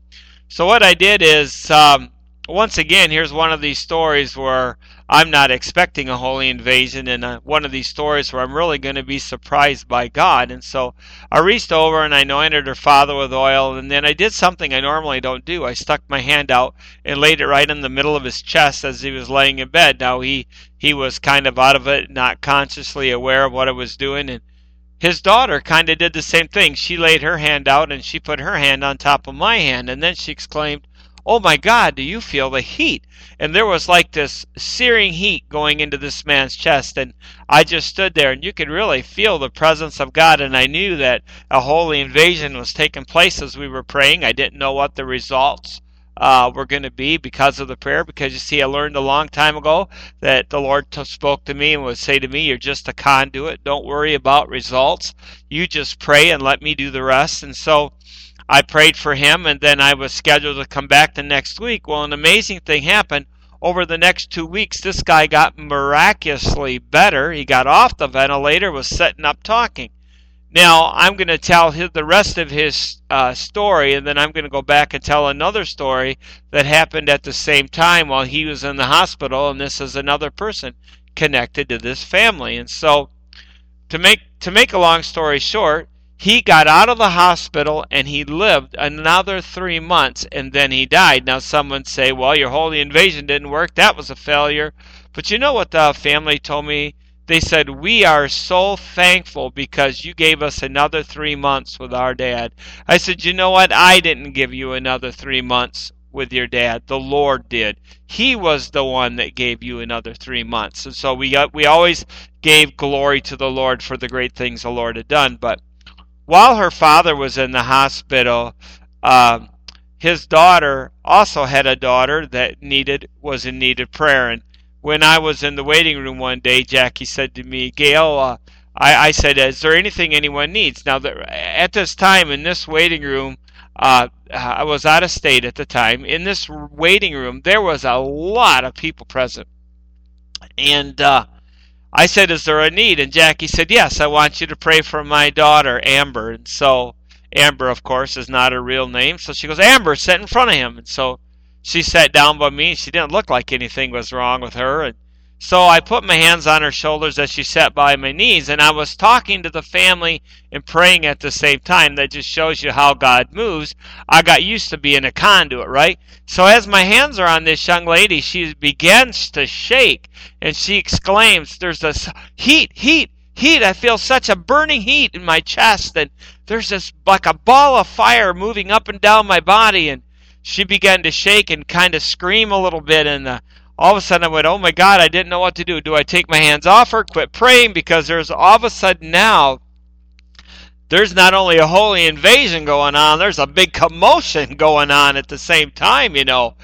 so what I did is. Um, once again, here's one of these stories where I'm not expecting a holy invasion, and uh, one of these stories where I'm really going to be surprised by God. And so I reached over and I anointed her father with oil, and then I did something I normally don't do. I stuck my hand out and laid it right in the middle of his chest as he was laying in bed. Now he he was kind of out of it, not consciously aware of what I was doing, and his daughter kind of did the same thing. She laid her hand out and she put her hand on top of my hand, and then she exclaimed, Oh my God, do you feel the heat? And there was like this searing heat going into this man's chest. And I just stood there and you could really feel the presence of God. And I knew that a holy invasion was taking place as we were praying. I didn't know what the results uh, were going to be because of the prayer. Because you see, I learned a long time ago that the Lord t- spoke to me and would say to me, You're just a conduit. Don't worry about results. You just pray and let me do the rest. And so, I prayed for him, and then I was scheduled to come back the next week. Well, an amazing thing happened. Over the next two weeks, this guy got miraculously better. He got off the ventilator, was setting up talking. Now, I'm going to tell his, the rest of his uh, story, and then I'm going to go back and tell another story that happened at the same time while he was in the hospital, and this is another person connected to this family. And so, to make to make a long story short, he got out of the hospital and he lived another three months and then he died. Now, someone say, well, your holy invasion didn't work. That was a failure. But you know what the family told me? They said, We are so thankful because you gave us another three months with our dad. I said, You know what? I didn't give you another three months with your dad. The Lord did. He was the one that gave you another three months. And so we, uh, we always gave glory to the Lord for the great things the Lord had done. But while her father was in the hospital, uh, his daughter also had a daughter that needed was in need of prayer. And when I was in the waiting room one day, Jackie said to me, "Gail, uh, I, I, said, is there anything anyone needs?" Now, at this time in this waiting room, uh, I was out of state at the time. In this waiting room, there was a lot of people present, and uh, I said, Is there a need? And Jackie said, Yes, I want you to pray for my daughter, Amber. And so, Amber, of course, is not her real name. So she goes, Amber, sit in front of him. And so she sat down by me. She didn't look like anything was wrong with her. And so I put my hands on her shoulders as she sat by my knees, and I was talking to the family and praying at the same time. That just shows you how God moves. I got used to being a conduit, right? So as my hands are on this young lady, she begins to shake, and she exclaims, There's this heat, heat, heat. I feel such a burning heat in my chest, and there's this like a ball of fire moving up and down my body. And she began to shake and kind of scream a little bit. And uh, all of a sudden, I went, "Oh my God! I didn't know what to do. Do I take my hands off her, quit praying?" Because there's all of a sudden now there's not only a holy invasion going on, there's a big commotion going on at the same time, you know.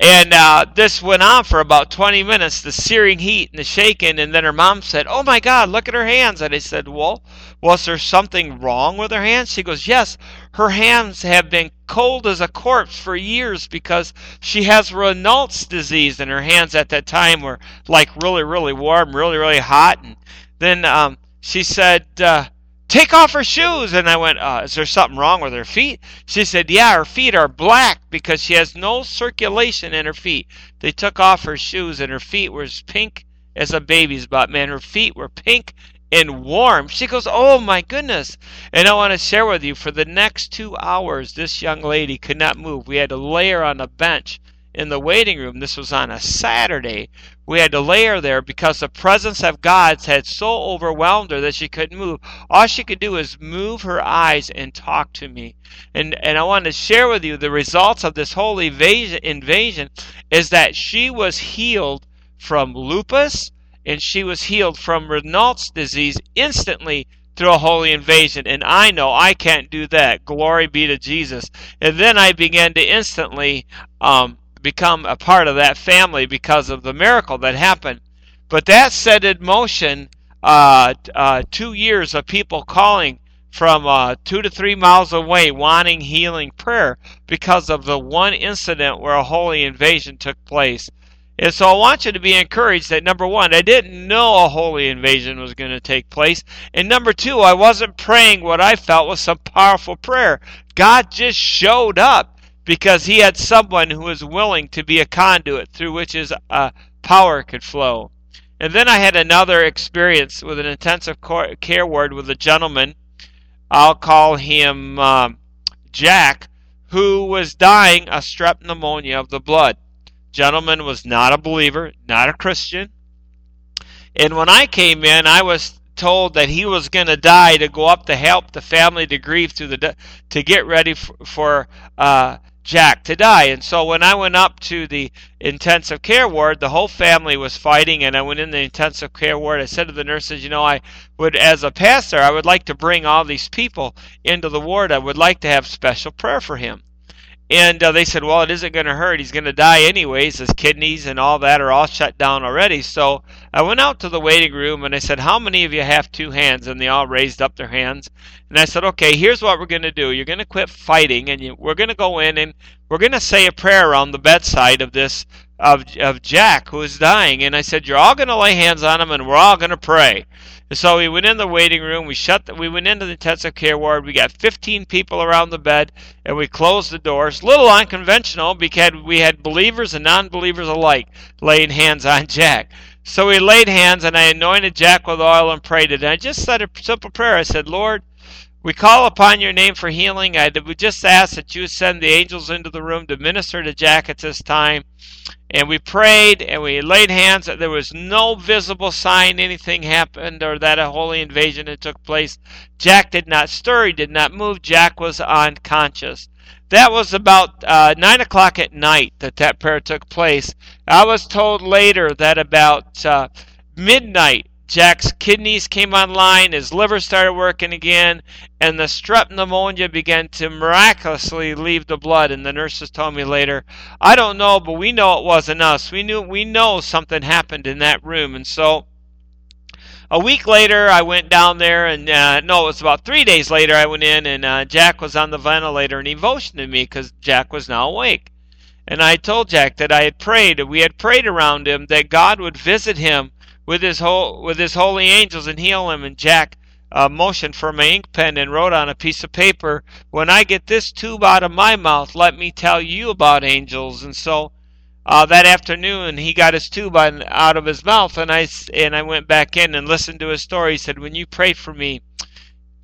And uh, this went on for about 20 minutes, the searing heat and the shaking. And then her mom said, Oh my God, look at her hands. And I said, Well, was there something wrong with her hands? She goes, Yes, her hands have been cold as a corpse for years because she has Raynaud's disease, and her hands at that time were like really, really warm, really, really hot. And then um, she said, uh, take off her shoes. And I went, uh, is there something wrong with her feet? She said, yeah, her feet are black because she has no circulation in her feet. They took off her shoes and her feet were as pink as a baby's butt. Man, her feet were pink and warm. She goes, oh my goodness. And I want to share with you, for the next two hours, this young lady could not move. We had to lay her on a bench in the waiting room. This was on a Saturday. We had to lay her there because the presence of God had so overwhelmed her that she couldn't move. All she could do is move her eyes and talk to me. And and I want to share with you the results of this whole invasion, invasion is that she was healed from lupus and she was healed from Raynaud's disease instantly through a holy invasion. And I know I can't do that. Glory be to Jesus. And then I began to instantly um, become a part of that family because of the miracle that happened. But that set in motion uh, uh, two years of people calling from uh, two to three miles away wanting healing prayer because of the one incident where a holy invasion took place. And so I want you to be encouraged that number one, I didn't know a holy invasion was going to take place. And number two, I wasn't praying what I felt was some powerful prayer. God just showed up because he had someone who was willing to be a conduit through which his uh, power could flow. And then I had another experience with an intensive care ward with a gentleman. I'll call him um, Jack, who was dying of strep pneumonia of the blood. Gentleman was not a believer, not a Christian. And when I came in, I was told that he was going to die to go up to help the family to grieve through the to get ready for, for uh, Jack to die. And so when I went up to the intensive care ward, the whole family was fighting, and I went in the intensive care ward. I said to the nurses, you know, I would, as a pastor, I would like to bring all these people into the ward. I would like to have special prayer for him. And uh, they said, well, it isn't going to hurt. He's going to die anyways. His kidneys and all that are all shut down already. So I went out to the waiting room and I said, how many of you have two hands? And they all raised up their hands. And I said, okay, here's what we're going to do. You're going to quit fighting and you, we're going to go in and we're going to say a prayer around the bedside of this, of, of Jack who is dying. And I said, you're all going to lay hands on him and we're all going to pray. So we went in the waiting room. We shut. The, we went into the intensive care ward. We got 15 people around the bed, and we closed the doors. A little unconventional because we had believers and non-believers alike laying hands on Jack. So we laid hands, and I anointed Jack with oil and prayed. And I just said a simple prayer. I said, Lord, we call upon your name for healing. I would just ask that you send the angels into the room to minister to Jack at this time. And we prayed and we laid hands. There was no visible sign anything happened or that a holy invasion had took place. Jack did not stir. He did not move. Jack was unconscious. That was about uh, 9 o'clock at night that that prayer took place. I was told later that about uh, midnight Jack's kidneys came online, his liver started working again, and the strep pneumonia began to miraculously leave the blood. And the nurses told me later, I don't know, but we know it wasn't us. We knew we know something happened in that room. And so a week later, I went down there, and uh, no, it was about three days later. I went in, and uh, Jack was on the ventilator, and he motioned to me because Jack was now awake. And I told Jack that I had prayed, we had prayed around him that God would visit him with his whole with his holy angels and heal him. And Jack uh, motioned for my ink pen and wrote on a piece of paper, "When I get this tube out of my mouth, let me tell you about angels." And so uh, that afternoon, he got his tube on, out of his mouth, and I and I went back in and listened to his story. He said, "When you prayed for me."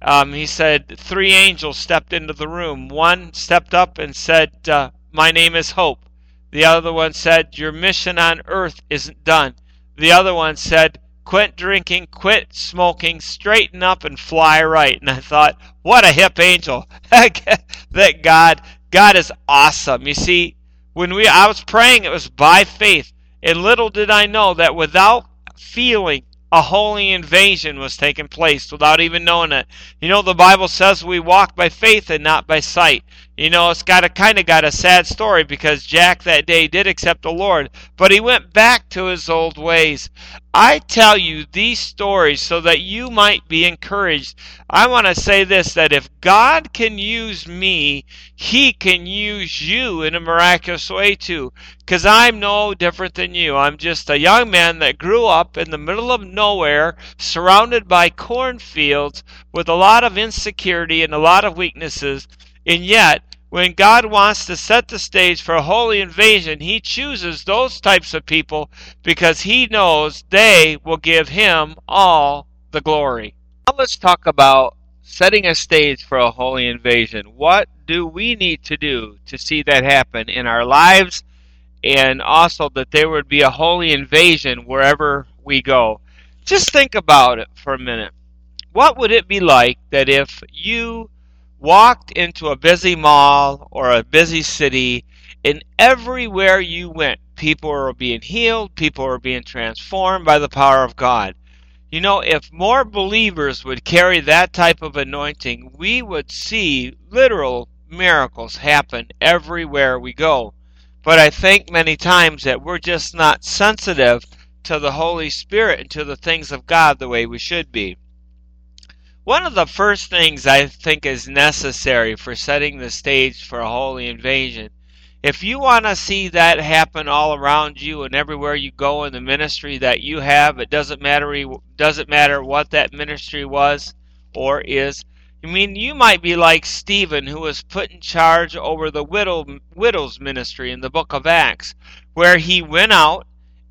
Um, he said three angels stepped into the room. One stepped up and said, uh, "My name is Hope." The other one said, "Your mission on earth isn't done." The other one said, quit drinking, quit smoking, straighten up, and fly right. And I thought, what a hip angel. that God, God is awesome. You see, when we I was praying, it was by faith. And little did I know that without feeling a holy invasion was taking place without even knowing it. You know, the Bible says we walk by faith and not by sight. You know, it's got a kind of got a sad story because Jack that day did accept the Lord, but he went back to his old ways. I tell you these stories so that you might be encouraged. I want to say this that if God can use me, he can use you in a miraculous way too. Because I'm no different than you. I'm just a young man that grew up in the middle of nowhere, surrounded by cornfields, with a lot of insecurity and a lot of weaknesses. And yet, when God wants to set the stage for a holy invasion, He chooses those types of people because He knows they will give Him all the glory. Now let's talk about setting a stage for a holy invasion. What do we need to do to see that happen in our lives and also that there would be a holy invasion wherever we go? Just think about it for a minute. What would it be like that if you walked into a busy mall or a busy city, and everywhere you went, people were being healed, people were being transformed by the power of God. You know, if more believers would carry that type of anointing, we would see literal miracles happen everywhere we go. But I think many times that we're just not sensitive to the Holy Spirit and to the things of God the way we should be. One of the first things I think is necessary for setting the stage for a holy invasion, if you want to see that happen all around you and everywhere you go in the ministry that you have, it doesn't matter doesn't matter what that ministry was or is. I mean, you might be like Stephen, who was put in charge over the widow, widow's ministry in the book of Acts, where he went out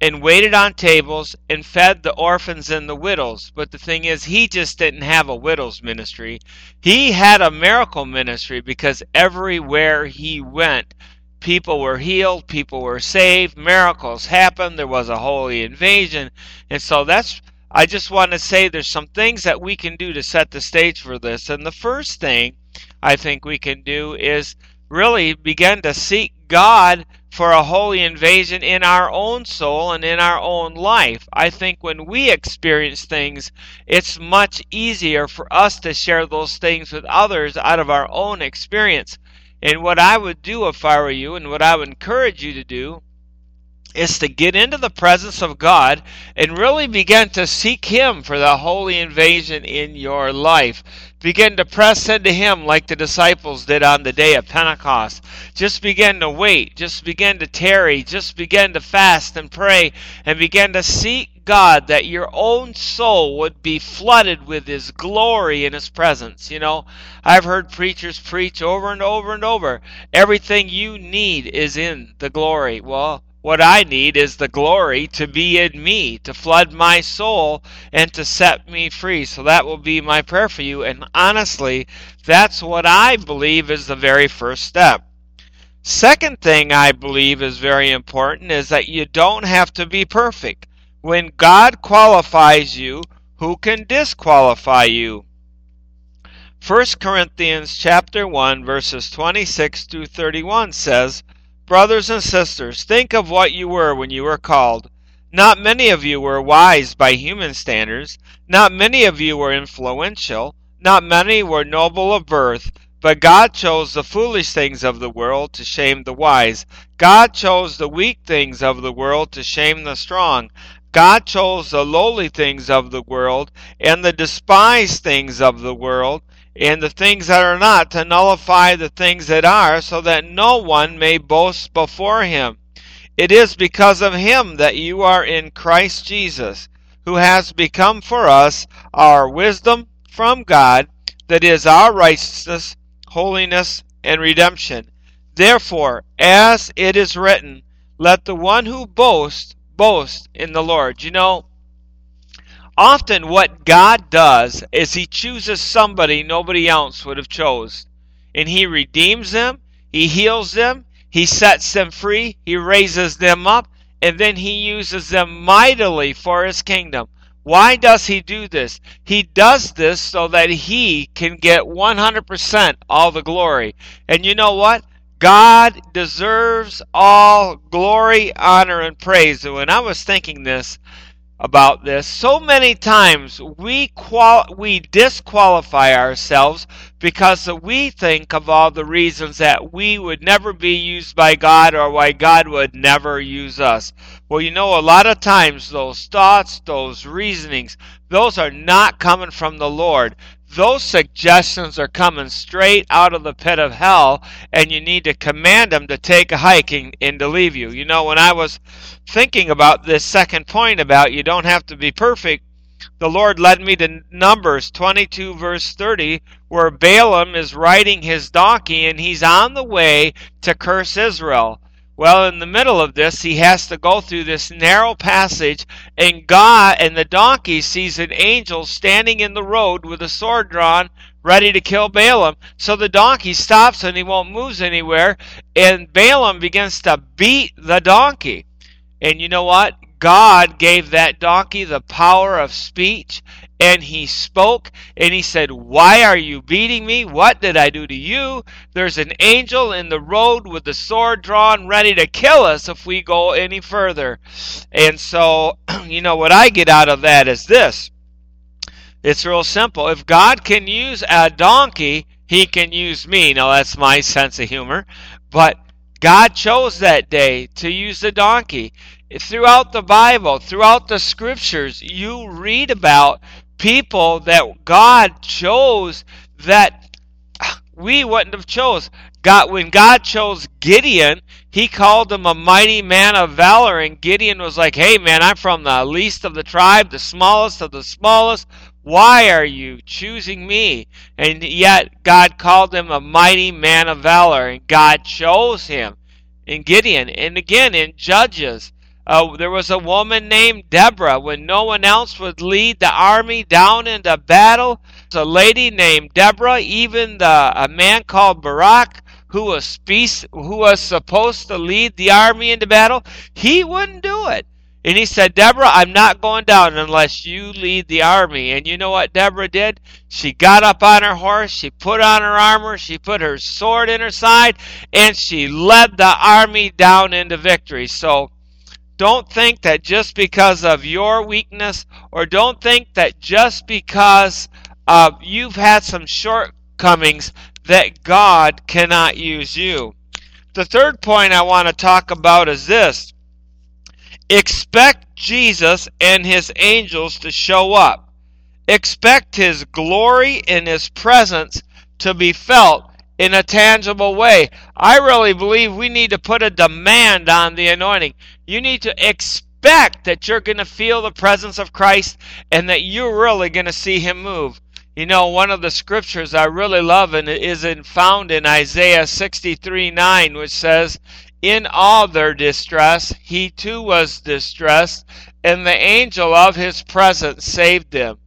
and waited on tables and fed the orphans and the widows. But the thing is, he just didn't have a widow's ministry. He had a miracle ministry because everywhere he went, people were healed, people were saved, miracles happened, there was a holy invasion. And so that's I just want to say there's some things that we can do to set the stage for this. And the first thing I think we can do is really begin to seek God for a holy invasion in our own soul and in our own life. I think when we experience things, it's much easier for us to share those things with others out of our own experience. And what I would do if I were you, and what I would encourage you to do, is to get into the presence of God and really begin to seek Him for the holy invasion in your life. Begin to press into Him like the disciples did on the day of Pentecost. Just begin to wait. Just begin to tarry. Just begin to fast and pray and begin to seek God that your own soul would be flooded with His glory and His presence. You know, I've heard preachers preach over and over and over everything you need is in the glory. Well, what I need is the glory to be in me, to flood my soul, and to set me free. So that will be my prayer for you. And honestly, that's what I believe is the very first step. Second thing I believe is very important is that you don't have to be perfect. When God qualifies you, who can disqualify you? 1 Corinthians chapter 1 verses 26 through 31 says, Brothers and sisters, think of what you were when you were called. Not many of you were wise by human standards. Not many of you were influential. Not many were noble of birth. But God chose the foolish things of the world to shame the wise. God chose the weak things of the world to shame the strong. God chose the lowly things of the world and the despised things of the world and the things that are not to nullify the things that are, so that no one may boast before him. It is because of him that you are in Christ Jesus, who has become for us our wisdom from God, that is our righteousness, holiness, and redemption. Therefore, as it is written, let the one who boasts boast in the Lord. You know, Often what God does is he chooses somebody nobody else would have chose. And he redeems them, he heals them, he sets them free, he raises them up, and then he uses them mightily for his kingdom. Why does he do this? He does this so that he can get 100% all the glory. And you know what? God deserves all glory, honor, and praise. And when I was thinking this, about this. So many times we qual- we disqualify ourselves because we think of all the reasons that we would never be used by God or why God would never use us. Well, you know, a lot of times those thoughts, those reasonings, those are not coming from the Lord. Those suggestions are coming straight out of the pit of hell, and you need to command them to take a hike and, and to leave you. You know, when I was thinking about this second point about you don't have to be perfect, the Lord led me to Numbers 22, verse 30, where Balaam is riding his donkey and he's on the way to curse Israel. Well, in the middle of this, he has to go through this narrow passage, and God and the donkey sees an angel standing in the road with a sword drawn, ready to kill Balaam. So the donkey stops and he won't move anywhere, and Balaam begins to beat the donkey. And you know what? God gave that donkey the power of speech, and he spoke, and he said, Why are you beating me? What did I do to you? There's an angel in the road with the sword drawn, ready to kill us if we go any further. And so, you know, what I get out of that is this it's real simple. If God can use a donkey, he can use me. Now, that's my sense of humor. But God chose that day to use the donkey. Throughout the Bible, throughout the scriptures, you read about people that God chose that ah, we wouldn't have chose. God, when God chose Gideon, he called him a mighty man of valor, and Gideon was like, "Hey, man, I'm from the least of the tribe, the smallest of the smallest. Why are you choosing me?" And yet God called him a mighty man of valor, and God chose him in Gideon. And again in Judges, uh, there was a woman named Deborah. When no one else would lead the army down into battle, a lady named Deborah. Even the a man called Barak, who was speech, who was supposed to lead the army into battle, he wouldn't do it. And he said, Deborah, I'm not going down unless you lead the army. And you know what Deborah did? She got up on her horse, she put on her armor, she put her sword in her side, and she led the army down into victory. So don't think that just because of your weakness, or don't think that just because uh, you've had some shortcomings, that God cannot use you. The third point I want to talk about is this expect Jesus and his angels to show up. Expect his glory and his presence to be felt in a tangible way. I really believe we need to put a demand on the anointing. You need to expect that you're going to feel the presence of Christ and that you're really going to see him move. You know, one of the scriptures I really love and is in, found in Isaiah 63 9, which says, In all their distress, he too was distressed, and the angel of his presence saved them.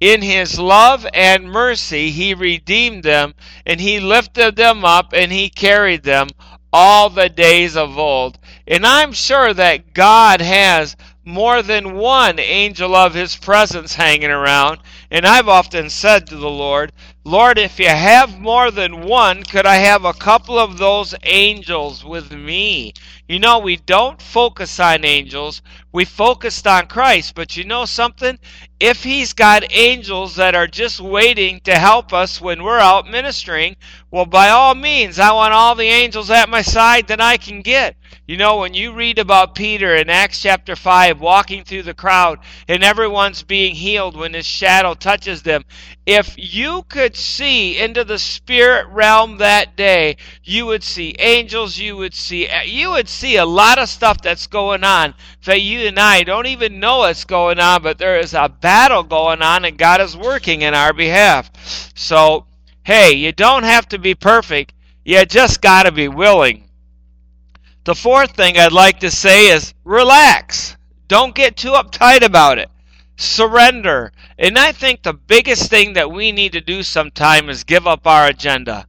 In his love and mercy, he redeemed them, and he lifted them up, and he carried them all the days of old. And I'm sure that God has more than one angel of his presence hanging around. And I've often said to the Lord, Lord, if you have more than one, could I have a couple of those angels with me? You know, we don't focus on angels, we focused on Christ. But you know something? If He's got angels that are just waiting to help us when we're out ministering, well, by all means, I want all the angels at my side that I can get. You know, when you read about Peter in Acts chapter 5 walking through the crowd and everyone's being healed when his shadow touches them, if you could see into the spirit realm that day, you would see angels, you would see you would see a lot of stuff that's going on that you and I don't even know what's going on, but there is a battle going on and God is working in our behalf. So, hey, you don't have to be perfect. You just got to be willing. The fourth thing I'd like to say is relax. Don't get too uptight about it. Surrender. And I think the biggest thing that we need to do sometime is give up our agenda.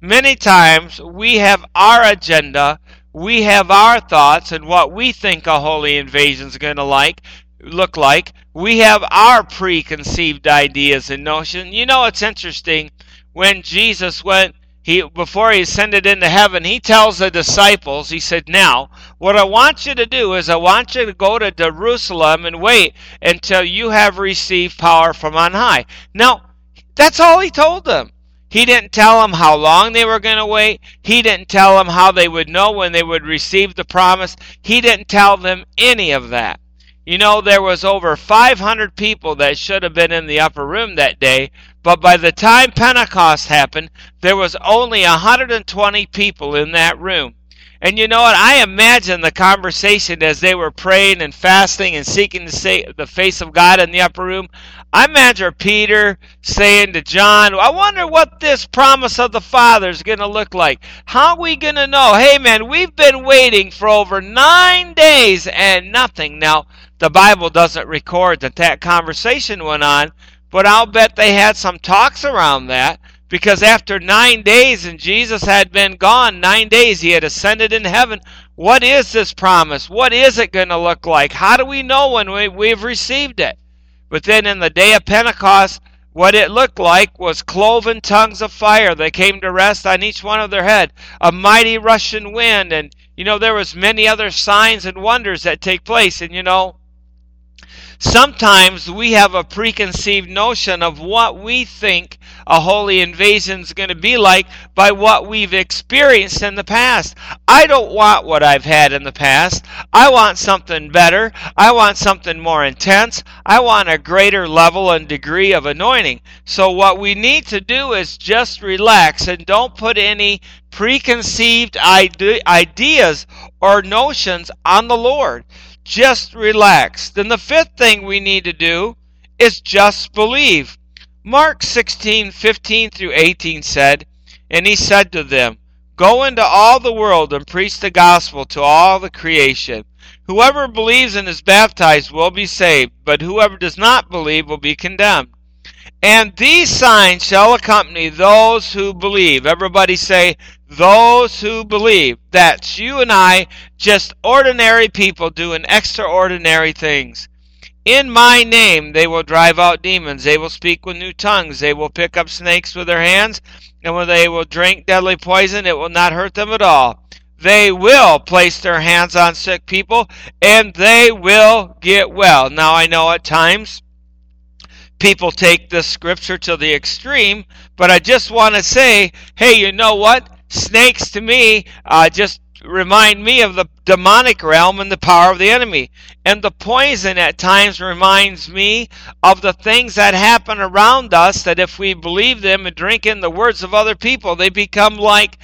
Many times we have our agenda, we have our thoughts and what we think a holy invasion is going to like look like. we have our preconceived ideas and notions. You know, it's interesting when Jesus went he before he ascended into heaven, he tells the disciples, he said, "Now, what I want you to do is I want you to go to Jerusalem and wait until you have received power from on high." Now, that's all he told them. He didn't tell them how long they were going to wait. He didn't tell them how they would know when they would receive the promise. He didn't tell them any of that. You know, there was over 500 people that should have been in the upper room that day, but by the time Pentecost happened, there was only 120 people in that room. And you know what? I imagine the conversation as they were praying and fasting and seeking the face of God in the upper room. I imagine Peter saying to John, I wonder what this promise of the Father is going to look like. How are we going to know? Hey, man, we've been waiting for over nine days and nothing. Now, the Bible doesn't record that that conversation went on, but I'll bet they had some talks around that because after nine days and Jesus had been gone, nine days, he had ascended in heaven. What is this promise? What is it going to look like? How do we know when we, we've received it? But then in the day of Pentecost, what it looked like was cloven tongues of fire that came to rest on each one of their head, a mighty rushing wind, and you know there was many other signs and wonders that take place. And you know, Sometimes we have a preconceived notion of what we think a holy invasion is going to be like by what we've experienced in the past. I don't want what I've had in the past. I want something better. I want something more intense. I want a greater level and degree of anointing. So, what we need to do is just relax and don't put any preconceived ide- ideas or notions on the Lord just relax. Then the fifth thing we need to do is just believe. Mark 16, 15 through 18 said, And he said to them, Go into all the world and preach the gospel to all the creation. Whoever believes and is baptized will be saved, but whoever does not believe will be condemned. And these signs shall accompany those who believe. Everybody say, those who believe. That's you and I, just ordinary people doing extraordinary things. In my name they will drive out demons. They will speak with new tongues. They will pick up snakes with their hands. And when they will drink deadly poison, it will not hurt them at all. They will place their hands on sick people and they will get well. Now I know at times people take this scripture to the extreme, but I just want to say, hey, you know what? Snakes to me uh, just remind me of the demonic realm and the power of the enemy. And the poison at times reminds me of the things that happen around us that if we believe them and drink in the words of other people, they become like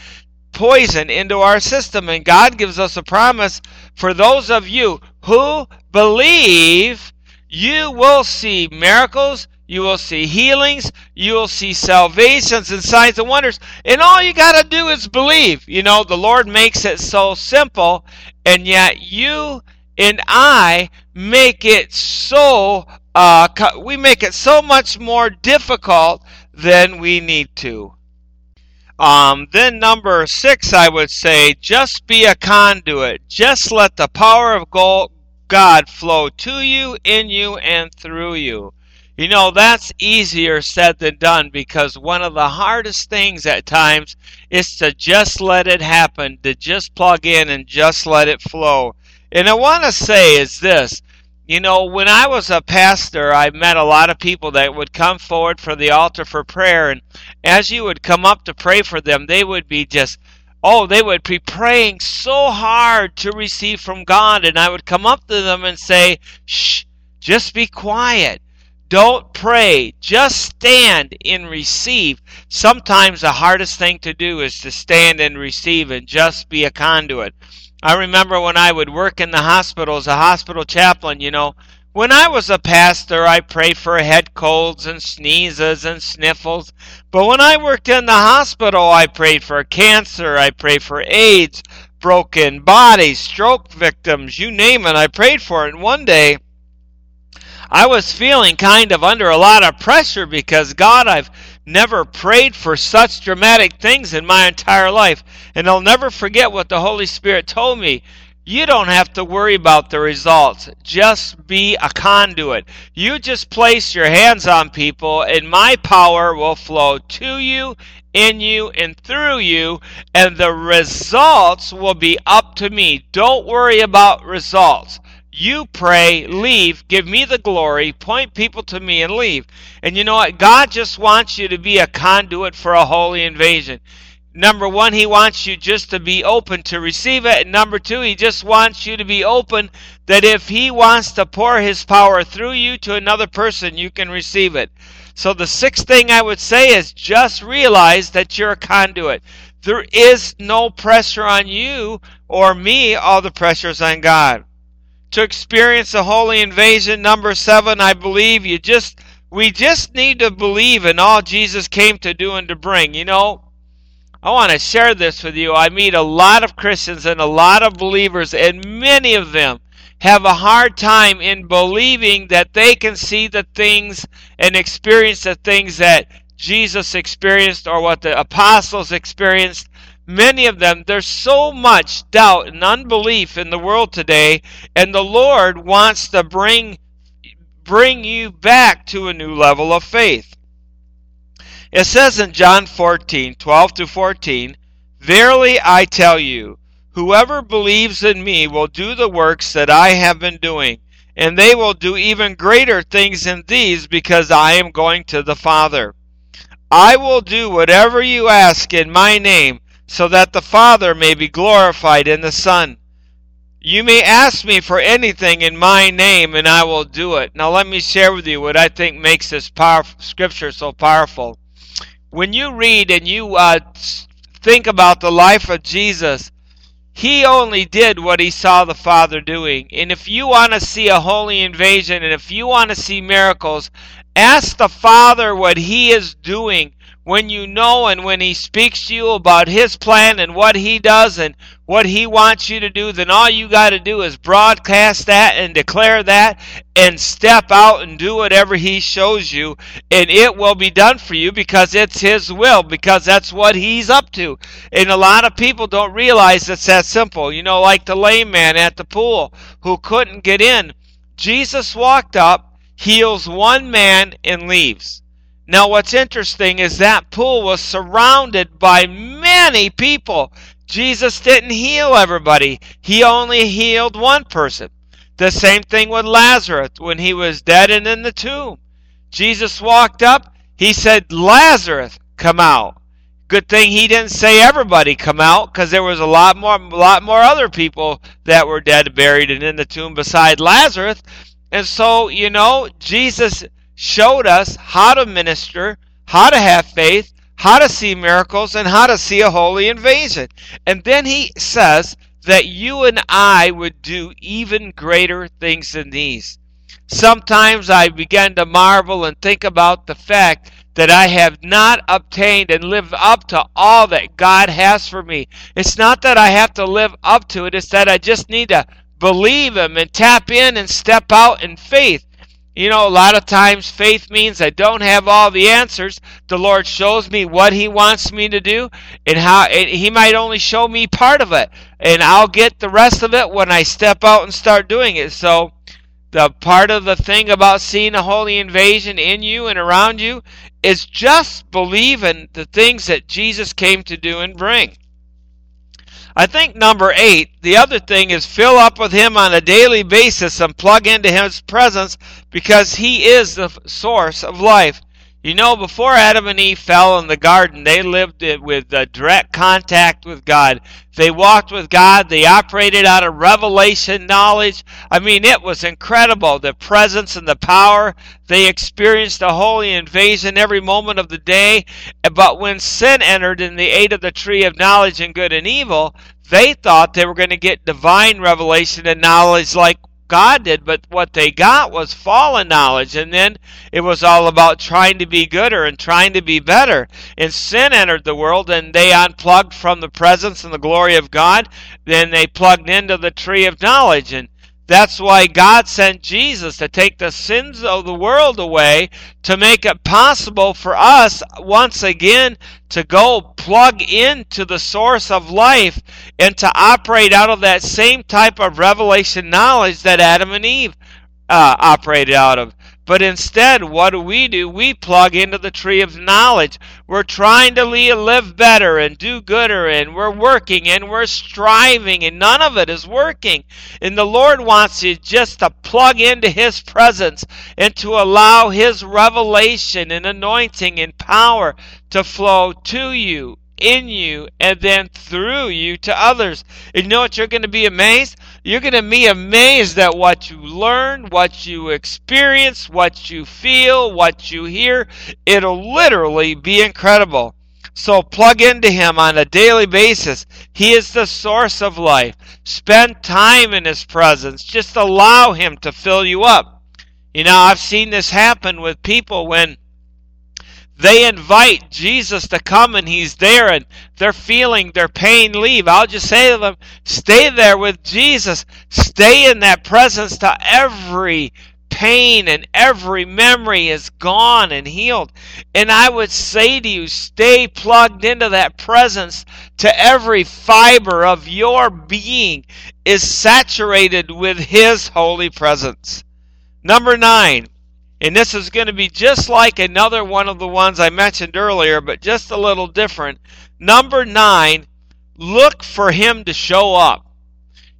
poison into our system. And God gives us a promise for those of you who believe you will see miracles, you will see healings, you will see salvations and signs and wonders. And all you got to do is believe. You know, the Lord makes it so simple, and yet you and I make it so uh, we make it so much more difficult than we need to. Um, then number six, I would say, just be a conduit. Just let the power of God flow to you, in you, and through you. You know, that's easier said than done because one of the hardest things at times is to just let it happen, to just plug in and just let it flow. And I want to say is this you know, when I was a pastor, I met a lot of people that would come forward for the altar for prayer. And as you would come up to pray for them, they would be just oh, they would be praying so hard to receive from God. And I would come up to them and say, shh, just be quiet. Don't pray. Just stand and receive. Sometimes the hardest thing to do is to stand and receive and just be a conduit. I remember when I would work in the hospital as a hospital chaplain, you know, when I was a pastor, I prayed for head colds and sneezes and sniffles. But when I worked in the hospital, I prayed for cancer, I prayed for AIDS, broken bodies, stroke victims, you name it, I prayed for it. And one day, I was feeling kind of under a lot of pressure because God, I've never prayed for such dramatic things in my entire life. And I'll never forget what the Holy Spirit told me You don't have to worry about the results. Just be a conduit. You just place your hands on people, and my power will flow to you, in you, and through you, and the results will be up to me. Don't worry about results. You pray, leave, give me the glory, point people to me, and leave. And you know what? God just wants you to be a conduit for a holy invasion number one, he wants you just to be open to receive it. And number two, he just wants you to be open that if he wants to pour his power through you to another person, you can receive it. So the sixth thing I would say is just realize that you're a conduit. There is no pressure on you or me, all the pressure is on God. To experience a holy invasion, number seven, I believe you just we just need to believe in all Jesus came to do and to bring. You know, I want to share this with you. I meet a lot of Christians and a lot of believers, and many of them have a hard time in believing that they can see the things and experience the things that Jesus experienced or what the apostles experienced. Many of them, there's so much doubt and unbelief in the world today, and the Lord wants to bring bring you back to a new level of faith. It says in John 14, 12 to 14, Verily I tell you, whoever believes in me will do the works that I have been doing, and they will do even greater things than these because I am going to the Father. I will do whatever you ask in my name, so that the Father may be glorified in the Son. You may ask me for anything in my name, and I will do it. Now, let me share with you what I think makes this powerful, scripture so powerful when you read and you uh, think about the life of Jesus, he only did what he saw the Father doing. And if you want to see a holy invasion and if you want to see miracles, ask the Father what he is doing when you know and when he speaks to you about his plan and what he does and what he wants you to do, then all you got to do is broadcast that and declare that and step out and do whatever he shows you and it will be done for you because it's his will because that's what he's up to. And a lot of people don't realize it's that simple. You know, like the lame man at the pool who couldn't get in. Jesus walked up, heals one man and leaves. Now, what's interesting is that pool was surrounded by many people. Jesus didn't heal everybody, he only healed one person. The same thing with Lazarus when he was dead and in the tomb. Jesus walked up, he said, Lazarus, come out. Good thing he didn't say everybody come out because there was a lot more a lot more other people that were dead buried and in the tomb beside Lazarus. And so, you know, Jesus showed us how to minister, how to have faith, how to see miracles, and how to see a holy invasion. And then he says that you and I would do even greater things than these. Sometimes I begin to marvel and think about the fact that I have not obtained and lived up to all that God has for me. It's not that I have to live up to it, it's that I just need to believe Him and tap in and step out in faith. You know, a lot of times faith means I don't have all the answers. The Lord shows me what He wants me to do, and how and He might only show me part of it, and I'll get the rest of it when I step out and start doing it. So, the part of the thing about seeing a holy invasion in you and around you is just believing the things that Jesus came to do and bring. I think number eight, the other thing is fill up with Him on a daily basis and plug into His presence because He is the source of life. You know, before Adam and Eve fell in the garden, they lived with uh, direct contact with God. They walked with God. They operated out of revelation knowledge. I mean, it was incredible the presence and the power. They experienced a holy invasion every moment of the day. But when sin entered and they ate of the tree of knowledge and good and evil, they thought they were going to get divine revelation and knowledge like God did, but what they got was fallen knowledge. And then it was all about trying to be gooder and trying to be better. And sin entered the world and they unplugged from the presence and the glory of God. Then they plugged into the tree of knowledge. And That's why God sent Jesus to take the sins of the world away to make it possible for us once again to go plug into the source of life and to operate out of that same type of revelation knowledge that Adam and Eve uh, operated out of. But instead, what do we do? We plug into the tree of knowledge. We're trying to live better and do gooder, and we're working and we're striving, and none of it is working. And the Lord wants you just to plug into His presence and to allow His revelation and anointing and power to flow to you in you and then through you to others. And you know what? You're going to be amazed. You're going to be amazed at what you learn, what you experience, what you feel, what you hear. It'll literally be incredible. So plug into Him on a daily basis. He is the source of life. Spend time in His presence. Just allow Him to fill you up. You know, I've seen this happen with people when they invite Jesus to come and he's there and they're feeling their pain leave. I'll just say to them, stay there with Jesus. Stay in that presence till every pain and every memory is gone and healed. And I would say to you, stay plugged into that presence to every fiber of your being is saturated with His holy presence. Number nine, and this is going to be just like another one of the ones I mentioned earlier, but just a little different. Number nine, look for him to show up.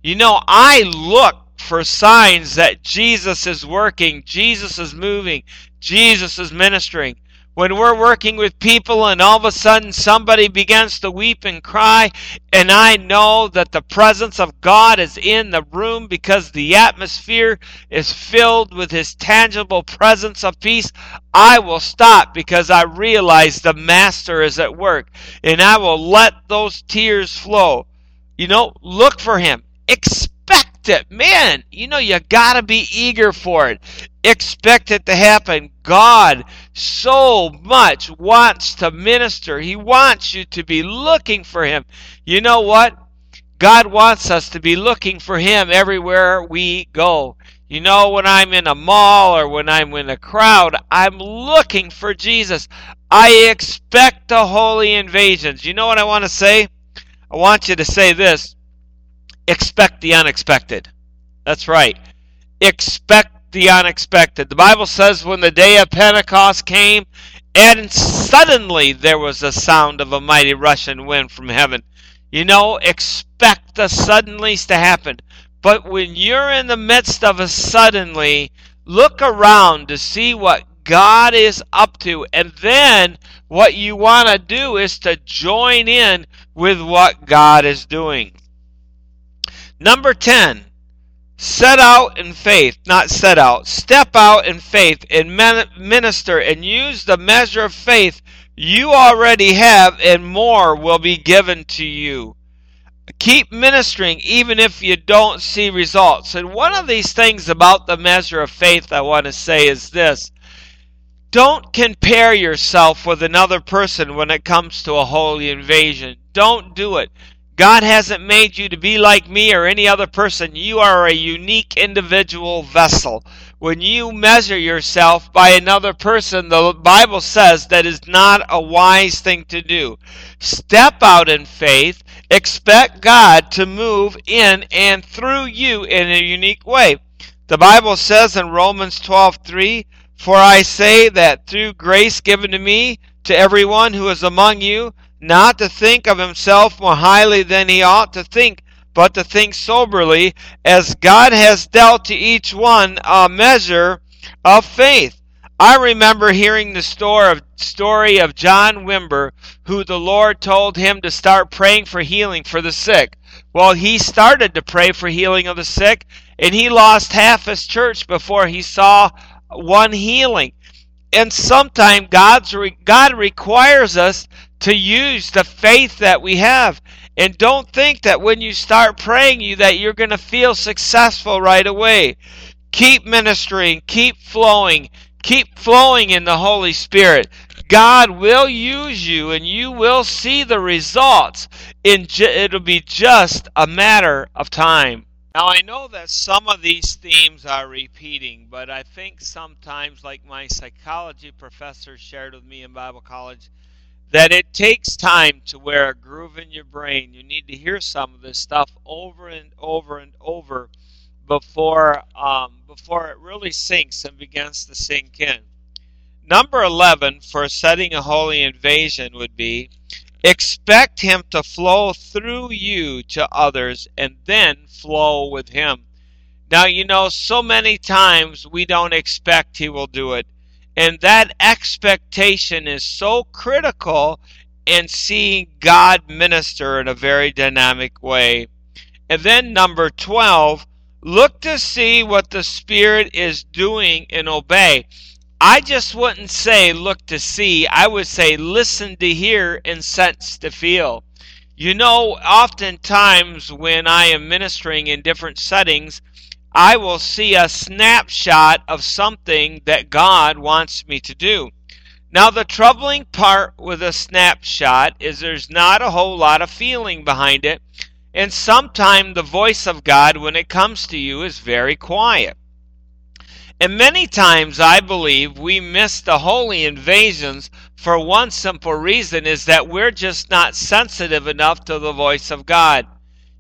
You know, I look for signs that Jesus is working, Jesus is moving, Jesus is ministering when we're working with people and all of a sudden somebody begins to weep and cry, and I know that the presence of God is in the room because the atmosphere is filled with His tangible presence of peace, I will stop because I realize the Master is at work, and I will let those tears flow. You know, look for Him. Expect it. Man, you know, you gotta be eager for it expect it to happen. God so much wants to minister. He wants you to be looking for Him. You know what? God wants us to be looking for Him everywhere we go. You know, when I'm in a mall or when I'm in a crowd, I'm looking for Jesus. I expect the holy invasions. You know what I want to say? I want you to say this expect the unexpected. That's right. Expect the unexpected. The Bible says when the day of Pentecost came, and suddenly there was a sound of a mighty rushing wind from heaven. You know, expect the suddenlies to happen. But when you're in the midst of a suddenly, look around to see what God is up to. And then what you want to do is to join in with what God is doing. Number 10, set out in faith, not set out, step out in faith and minister and use the measure of faith you already have, and more will be given to you. Keep ministering even if you don't see results. And one of these things about the measure of faith I want to say is this don't compare yourself with another person when it comes to a holy invasion. Don't do it. God hasn't made you to be like me or any other person. You are a unique individual vessel. When you measure yourself by another person, the Bible says that is not a wise thing to do. Step out in faith. Expect God to move in and through you in a unique way. The Bible says in Romans 12:3, "For I say that through grace given to me to everyone who is among you, not to think of himself more highly than he ought to think, but to think soberly, as God has dealt to each one a measure of faith. I remember hearing the story of John Wimber, who the Lord told him to start praying for healing for the sick. Well, he started to pray for healing of the sick, and he lost half his church before he saw one healing. And sometimes God's God requires us to use the faith that we have. And don't think that when you start praying you that you're going to feel successful right away. Keep ministering, keep flowing, keep flowing in the Holy Spirit. God will use you and you will see the results. In ju- it'll be just a matter of time. Now, I know that some of these themes are repeating, but I think sometimes, like my psychology professor shared with me in Bible college, that it takes time to wear a groove in your brain. You need to hear some of this stuff over and over and over before um, before it really sinks and begins to sink in. Number 11 for setting a holy invasion would be expect him to flow through you to others and then flow with him. Now, you know, so many times we don't expect he will do it. And that expectation is so critical in seeing God minister in a very dynamic way. And then, number 12, look to see what the Spirit is doing and obey. I just wouldn't say look to see, I would say listen to hear and sense to feel. You know, oftentimes when I am ministering in different settings, I will see a snapshot of something that God wants me to do. Now, the troubling part with a snapshot is there's not a whole lot of feeling behind it, and sometimes the voice of God, when it comes to you, is very quiet. And many times I believe we miss the holy invasions for one simple reason is that we're just not sensitive enough to the voice of God.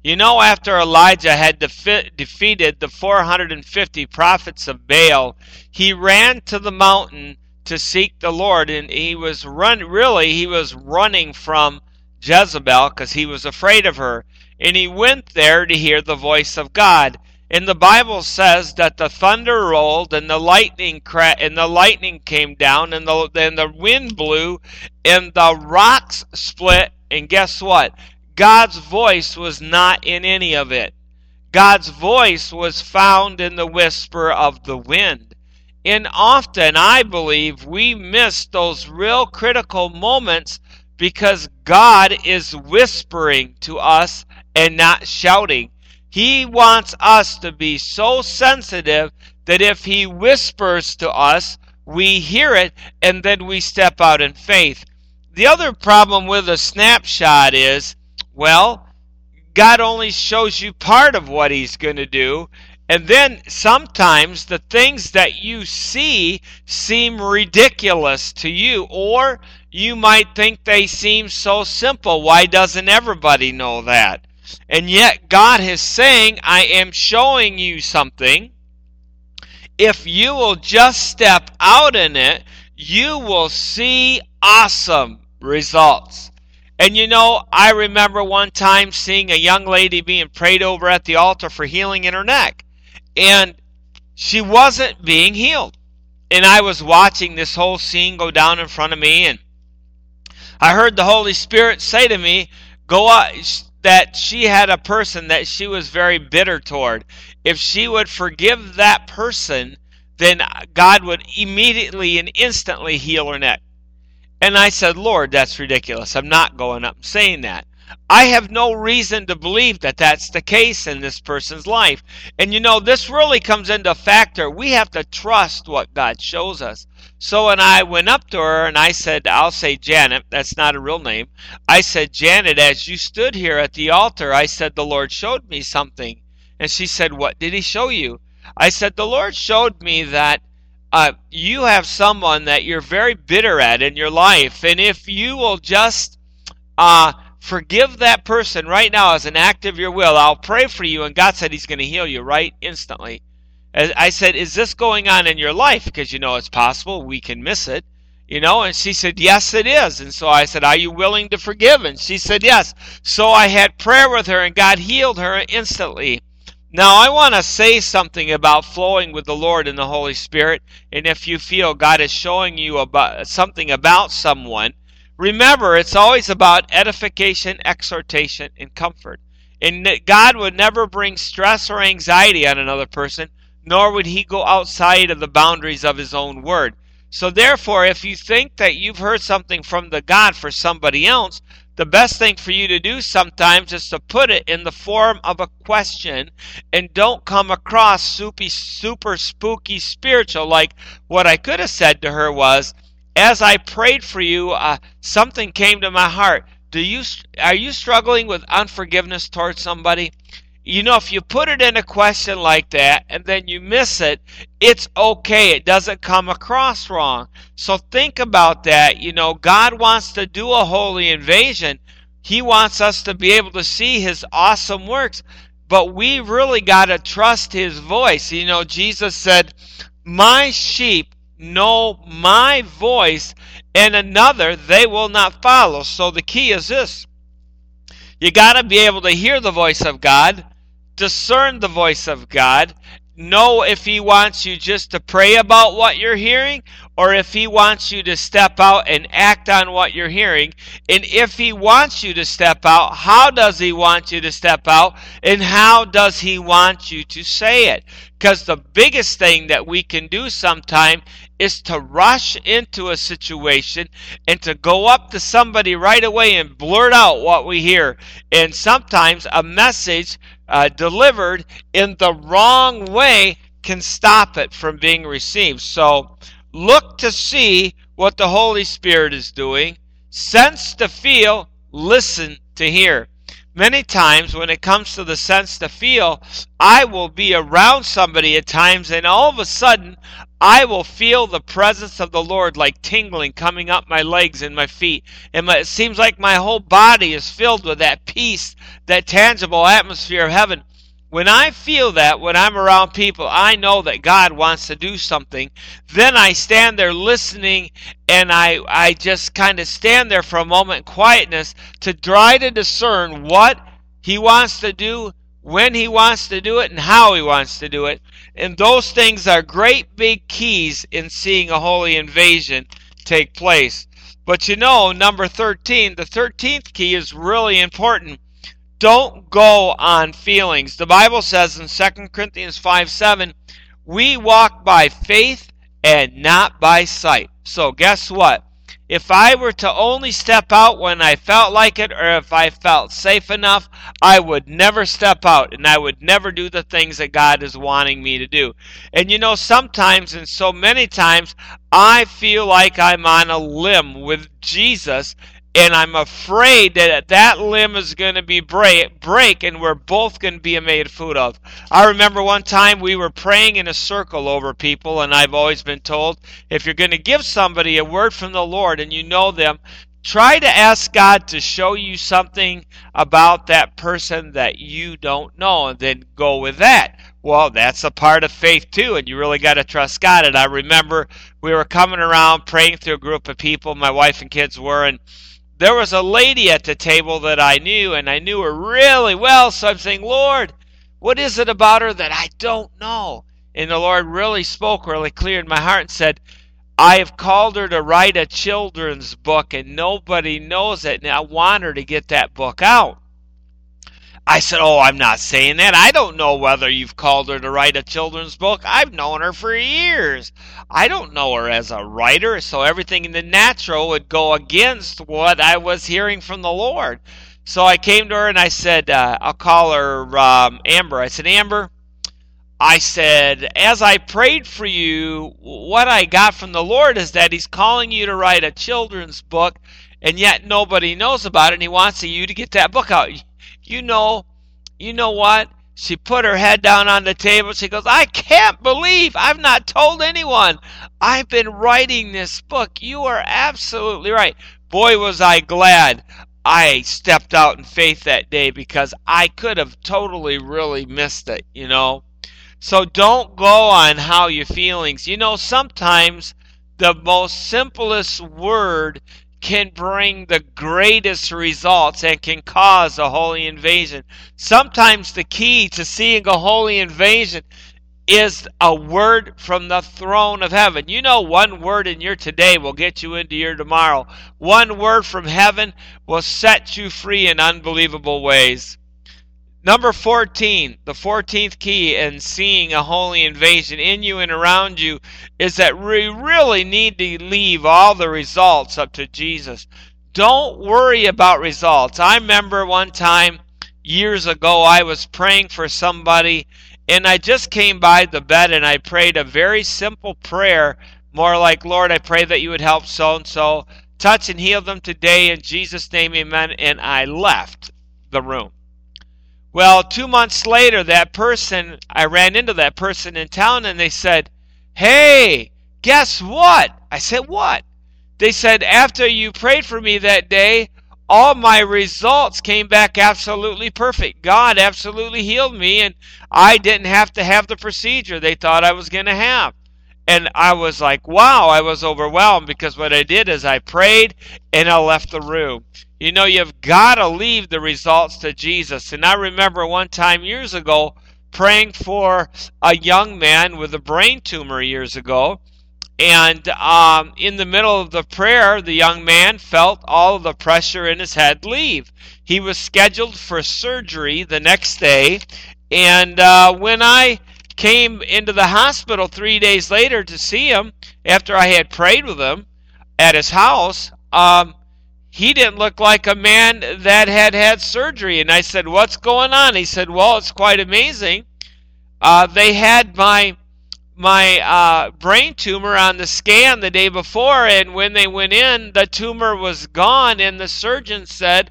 You know, after Elijah had defi- defeated the 450 prophets of Baal, he ran to the mountain to seek the Lord, and he was run. Really, he was running from Jezebel because he was afraid of her, and he went there to hear the voice of God. And the Bible says that the thunder rolled and the lightning cra- and the lightning came down and the and the wind blew and the rocks split. And guess what? God's voice was not in any of it. God's voice was found in the whisper of the wind. And often, I believe, we miss those real critical moments because God is whispering to us and not shouting. He wants us to be so sensitive that if He whispers to us, we hear it and then we step out in faith. The other problem with a snapshot is well, God only shows you part of what He's going to do. And then sometimes the things that you see seem ridiculous to you, or you might think they seem so simple. Why doesn't everybody know that? And yet God is saying, I am showing you something. If you will just step out in it, you will see awesome results. And you know, I remember one time seeing a young lady being prayed over at the altar for healing in her neck. And she wasn't being healed. And I was watching this whole scene go down in front of me. And I heard the Holy Spirit say to me, Go out, that she had a person that she was very bitter toward. If she would forgive that person, then God would immediately and instantly heal her neck. And I said, Lord, that's ridiculous. I'm not going up saying that. I have no reason to believe that that's the case in this person's life. And you know, this really comes into factor. We have to trust what God shows us. So when I went up to her and I said, I'll say Janet, that's not a real name. I said, Janet, as you stood here at the altar, I said, the Lord showed me something. And she said, What did he show you? I said, The Lord showed me that uh, you have someone that you're very bitter at in your life, and if you will just uh, forgive that person right now as an act of your will, I'll pray for you, and God said He's going to heal you right instantly. As I said, Is this going on in your life? Because you know it's possible we can miss it. You know, and she said, Yes, it is. And so I said, Are you willing to forgive? And she said, Yes. So I had prayer with her, and God healed her instantly. Now, I want to say something about flowing with the Lord and the Holy Spirit. And if you feel God is showing you about something about someone, remember it's always about edification, exhortation, and comfort. And God would never bring stress or anxiety on another person, nor would He go outside of the boundaries of His own word. So, therefore, if you think that you've heard something from the God for somebody else, the best thing for you to do sometimes is to put it in the form of a question and don't come across super, super spooky spiritual. Like what I could have said to her was as I prayed for you uh, something came to my heart. Do you are you struggling with unforgiveness towards somebody you know, if you put it in a question like that and then you miss it, it's okay. It doesn't come across wrong. So think about that. You know, God wants to do a holy invasion. He wants us to be able to see His awesome works, but we really got to trust His voice. You know, Jesus said, My sheep know my voice, and another they will not follow. So the key is this you got to be able to hear the voice of God discern the voice of God, know if He wants you just to pray about what you're hearing or if He wants you to step out and act on what you're hearing. And if He wants you to step out, how does He want you to step out? And how does He want you to say it? Because the biggest thing that we can do sometime is to rush into a situation and to go up to somebody right away and blurt out what we hear. And sometimes a message uh, delivered in the wrong way can stop it from being received. So look to see what the Holy Spirit is doing, sense to feel, listen to hear. Many times, when it comes to the sense to feel, I will be around somebody at times, and all of a sudden, I will feel the presence of the Lord like tingling coming up my legs and my feet. And my, it seems like my whole body is filled with that peace, that tangible atmosphere of heaven. When I feel that, when I'm around people, I know that God wants to do something. Then I stand there listening and I, I just kind of stand there for a moment in quietness to try to discern what He wants to do, when He wants to do it, and how He wants to do it. And those things are great big keys in seeing a holy invasion take place. But you know, number 13, the 13th key is really important. Don't go on feelings. The Bible says in 2 Corinthians 5 7, we walk by faith and not by sight. So, guess what? If I were to only step out when I felt like it or if I felt safe enough, I would never step out and I would never do the things that God is wanting me to do. And you know, sometimes and so many times, I feel like I'm on a limb with Jesus and I'm afraid that that limb is going to be break, break and we're both going to be made food of. I remember one time we were praying in a circle over people, and I've always been told if you're going to give somebody a word from the Lord and you know them, try to ask God to show you something about that person that you don't know, and then go with that. Well, that's a part of faith too, and you really got to trust God. And I remember we were coming around praying through a group of people, my wife and kids were, and there was a lady at the table that I knew, and I knew her really well. So I'm saying, Lord, what is it about her that I don't know? And the Lord really spoke really clear in my heart and said, I have called her to write a children's book, and nobody knows it, and I want her to get that book out. I said, Oh, I'm not saying that. I don't know whether you've called her to write a children's book. I've known her for years. I don't know her as a writer, so everything in the natural would go against what I was hearing from the Lord. So I came to her and I said, uh, I'll call her um, Amber. I said, Amber, I said, as I prayed for you, what I got from the Lord is that He's calling you to write a children's book, and yet nobody knows about it, and He wants you to get that book out you know, you know what? She put her head down on the table. She goes, I can't believe I've not told anyone. I've been writing this book. You are absolutely right. Boy, was I glad I stepped out in faith that day because I could have totally really missed it, you know. So don't go on how your feelings. You know, sometimes the most simplest word can bring the greatest results and can cause a holy invasion. Sometimes the key to seeing a holy invasion is a word from the throne of heaven. You know, one word in your today will get you into your tomorrow. One word from heaven will set you free in unbelievable ways. Number 14, the 14th key in seeing a holy invasion in you and around you is that we really need to leave all the results up to Jesus. Don't worry about results. I remember one time years ago I was praying for somebody and I just came by the bed and I prayed a very simple prayer, more like, Lord, I pray that you would help so and so. Touch and heal them today in Jesus' name, amen. And I left the room. Well, two months later, that person, I ran into that person in town and they said, Hey, guess what? I said, What? They said, After you prayed for me that day, all my results came back absolutely perfect. God absolutely healed me, and I didn't have to have the procedure they thought I was going to have. And I was like, wow, I was overwhelmed because what I did is I prayed and I left the room. You know, you've got to leave the results to Jesus. And I remember one time years ago praying for a young man with a brain tumor years ago. And um, in the middle of the prayer, the young man felt all the pressure in his head leave. He was scheduled for surgery the next day. And uh, when I came into the hospital three days later to see him after I had prayed with him at his house, um, he didn't look like a man that had had surgery. And I said, What's going on? He said, Well, it's quite amazing. Uh, they had my my uh, brain tumor on the scan the day before, and when they went in, the tumor was gone, and the surgeon said,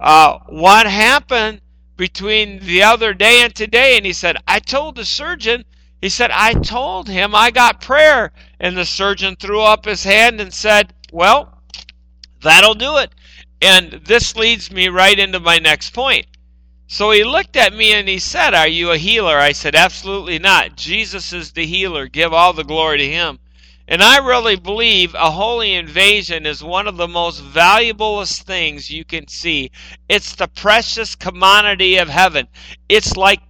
uh, What happened between the other day and today? And he said, I told the surgeon, he said, I told him I got prayer. And the surgeon threw up his hand and said, Well, that'll do it. And this leads me right into my next point. So he looked at me and he said, Are you a healer? I said, Absolutely not. Jesus is the healer. Give all the glory to him. And I really believe a holy invasion is one of the most valuablest things you can see. It's the precious commodity of heaven. It's like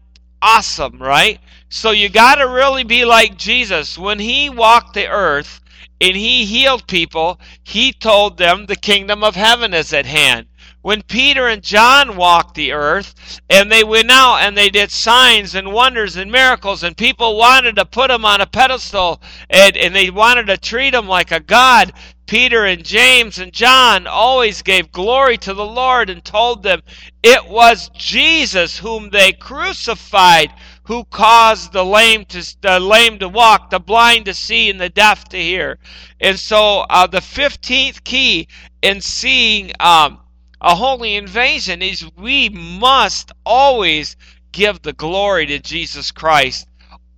awesome, right? So you got to really be like Jesus. When he walked the earth and he healed people, he told them the kingdom of heaven is at hand when Peter and John walked the earth and they went out and they did signs and wonders and miracles and people wanted to put them on a pedestal and, and they wanted to treat them like a god, Peter and James and John always gave glory to the Lord and told them it was Jesus whom they crucified who caused the lame to the lame to walk, the blind to see, and the deaf to hear. And so uh, the fifteenth key in seeing um, a holy invasion is we must always give the glory to Jesus Christ.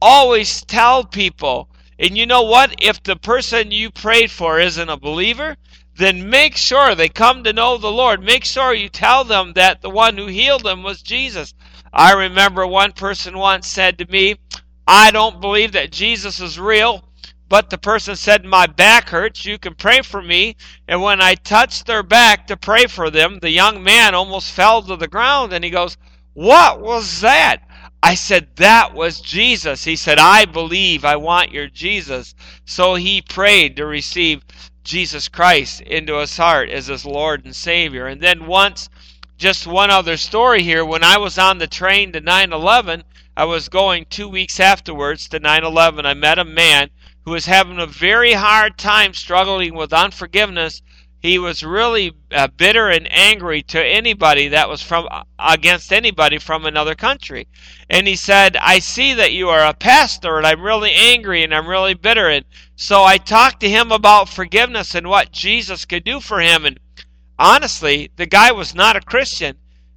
Always tell people. And you know what? If the person you prayed for isn't a believer, then make sure they come to know the Lord. Make sure you tell them that the one who healed them was Jesus. I remember one person once said to me, I don't believe that Jesus is real, but the person said, My back hurts. You can pray for me. And when I touched their back to pray for them, the young man almost fell to the ground and he goes, What was that? I said, That was Jesus. He said, I believe I want your Jesus. So he prayed to receive Jesus Christ into his heart as his Lord and Savior. And then once, just one other story here, when I was on the train to 9 11, I was going two weeks afterwards to 9 11. I met a man who was having a very hard time struggling with unforgiveness. He was really uh, bitter and angry to anybody that was from against anybody from another country. And he said, "I see that you are a pastor and I'm really angry and I'm really bitter." And so I talked to him about forgiveness and what Jesus could do for him and honestly, the guy was not a Christian,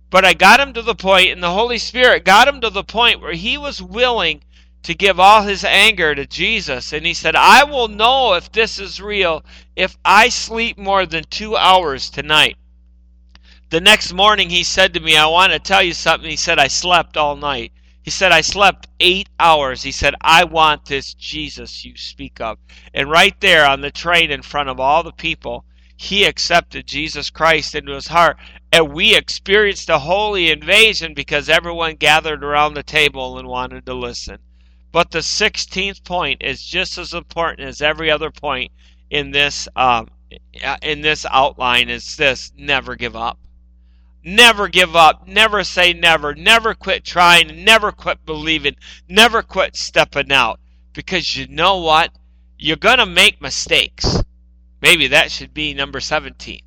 but I got him to the point and the Holy Spirit got him to the point where he was willing to give all his anger to Jesus. And he said, I will know if this is real if I sleep more than two hours tonight. The next morning, he said to me, I want to tell you something. He said, I slept all night. He said, I slept eight hours. He said, I want this Jesus you speak of. And right there on the train in front of all the people, he accepted Jesus Christ into his heart. And we experienced a holy invasion because everyone gathered around the table and wanted to listen. But the 16th point is just as important as every other point in this um, in this outline is this never give up. Never give up. Never say never. Never quit trying. Never quit believing. Never quit stepping out. Because you know what? You're going to make mistakes. Maybe that should be number 17.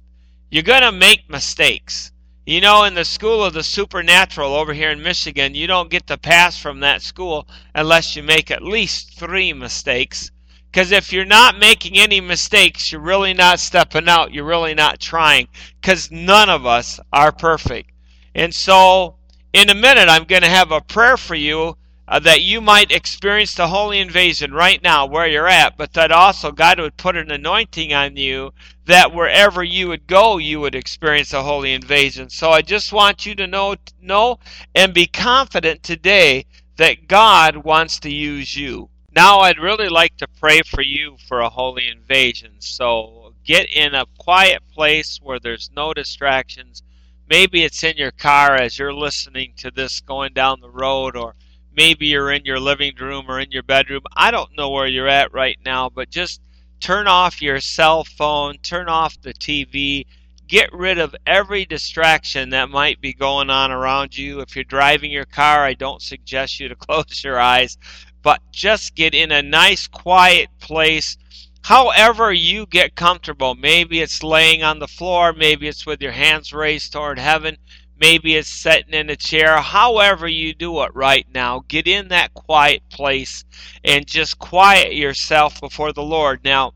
You're going to make mistakes. You know, in the school of the supernatural over here in Michigan, you don't get to pass from that school unless you make at least three mistakes. Because if you're not making any mistakes, you're really not stepping out. You're really not trying. Because none of us are perfect. And so, in a minute, I'm going to have a prayer for you uh, that you might experience the holy invasion right now where you're at, but that also God would put an anointing on you that wherever you would go, you would experience a holy invasion. So I just want you to know, know and be confident today that God wants to use you. Now, I'd really like to pray for you for a holy invasion. So get in a quiet place where there's no distractions. Maybe it's in your car as you're listening to this going down the road, or maybe you're in your living room or in your bedroom. I don't know where you're at right now, but just turn off your cell phone, turn off the TV, get rid of every distraction that might be going on around you. If you're driving your car, I don't suggest you to close your eyes, but just get in a nice quiet place. However, you get comfortable. Maybe it's laying on the floor, maybe it's with your hands raised toward heaven. Maybe it's sitting in a chair. However, you do it right now, get in that quiet place and just quiet yourself before the Lord. Now,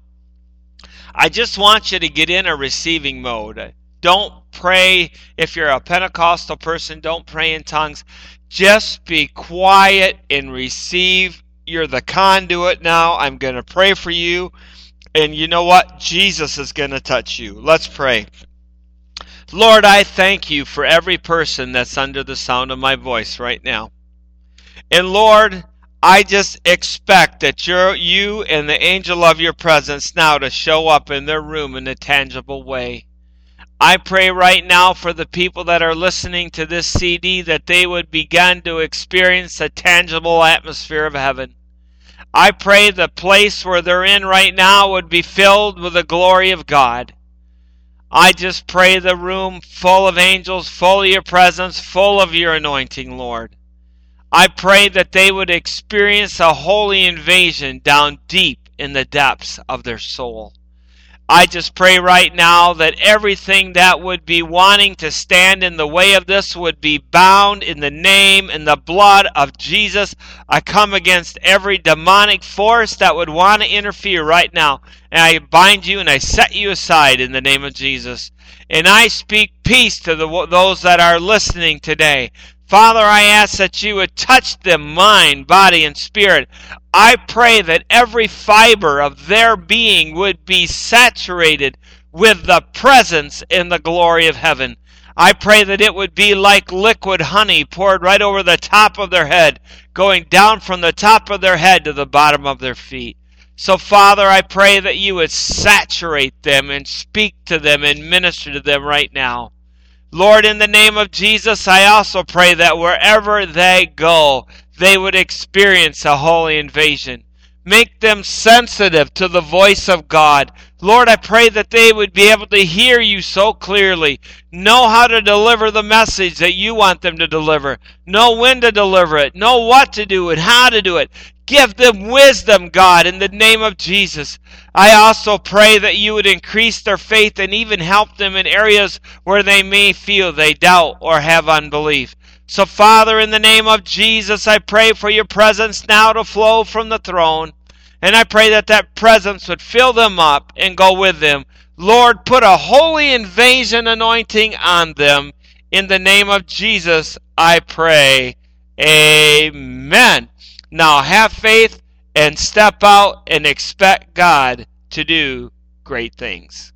I just want you to get in a receiving mode. Don't pray if you're a Pentecostal person, don't pray in tongues. Just be quiet and receive. You're the conduit now. I'm going to pray for you. And you know what? Jesus is going to touch you. Let's pray. Lord, I thank you for every person that's under the sound of my voice right now. And Lord, I just expect that you're, you and the angel of your presence now to show up in their room in a tangible way. I pray right now for the people that are listening to this CD that they would begin to experience a tangible atmosphere of heaven. I pray the place where they're in right now would be filled with the glory of God. I just pray the room full of angels, full of your presence, full of your anointing, Lord. I pray that they would experience a holy invasion down deep in the depths of their soul. I just pray right now that everything that would be wanting to stand in the way of this would be bound in the name and the blood of Jesus. I come against every demonic force that would want to interfere right now. And I bind you and I set you aside in the name of Jesus. And I speak peace to the, those that are listening today. Father, I ask that you would touch them, mind, body, and spirit. I pray that every fiber of their being would be saturated with the presence and the glory of heaven. I pray that it would be like liquid honey poured right over the top of their head, going down from the top of their head to the bottom of their feet. So, Father, I pray that you would saturate them and speak to them and minister to them right now. Lord, in the name of Jesus, I also pray that wherever they go, they would experience a holy invasion. Make them sensitive to the voice of God. Lord, I pray that they would be able to hear you so clearly, know how to deliver the message that you want them to deliver, know when to deliver it, know what to do and how to do it. Give them wisdom, God, in the name of Jesus. I also pray that you would increase their faith and even help them in areas where they may feel they doubt or have unbelief. So, Father, in the name of Jesus, I pray for your presence now to flow from the throne. And I pray that that presence would fill them up and go with them. Lord, put a holy invasion anointing on them. In the name of Jesus, I pray. Amen. Now have faith and step out and expect God to do great things.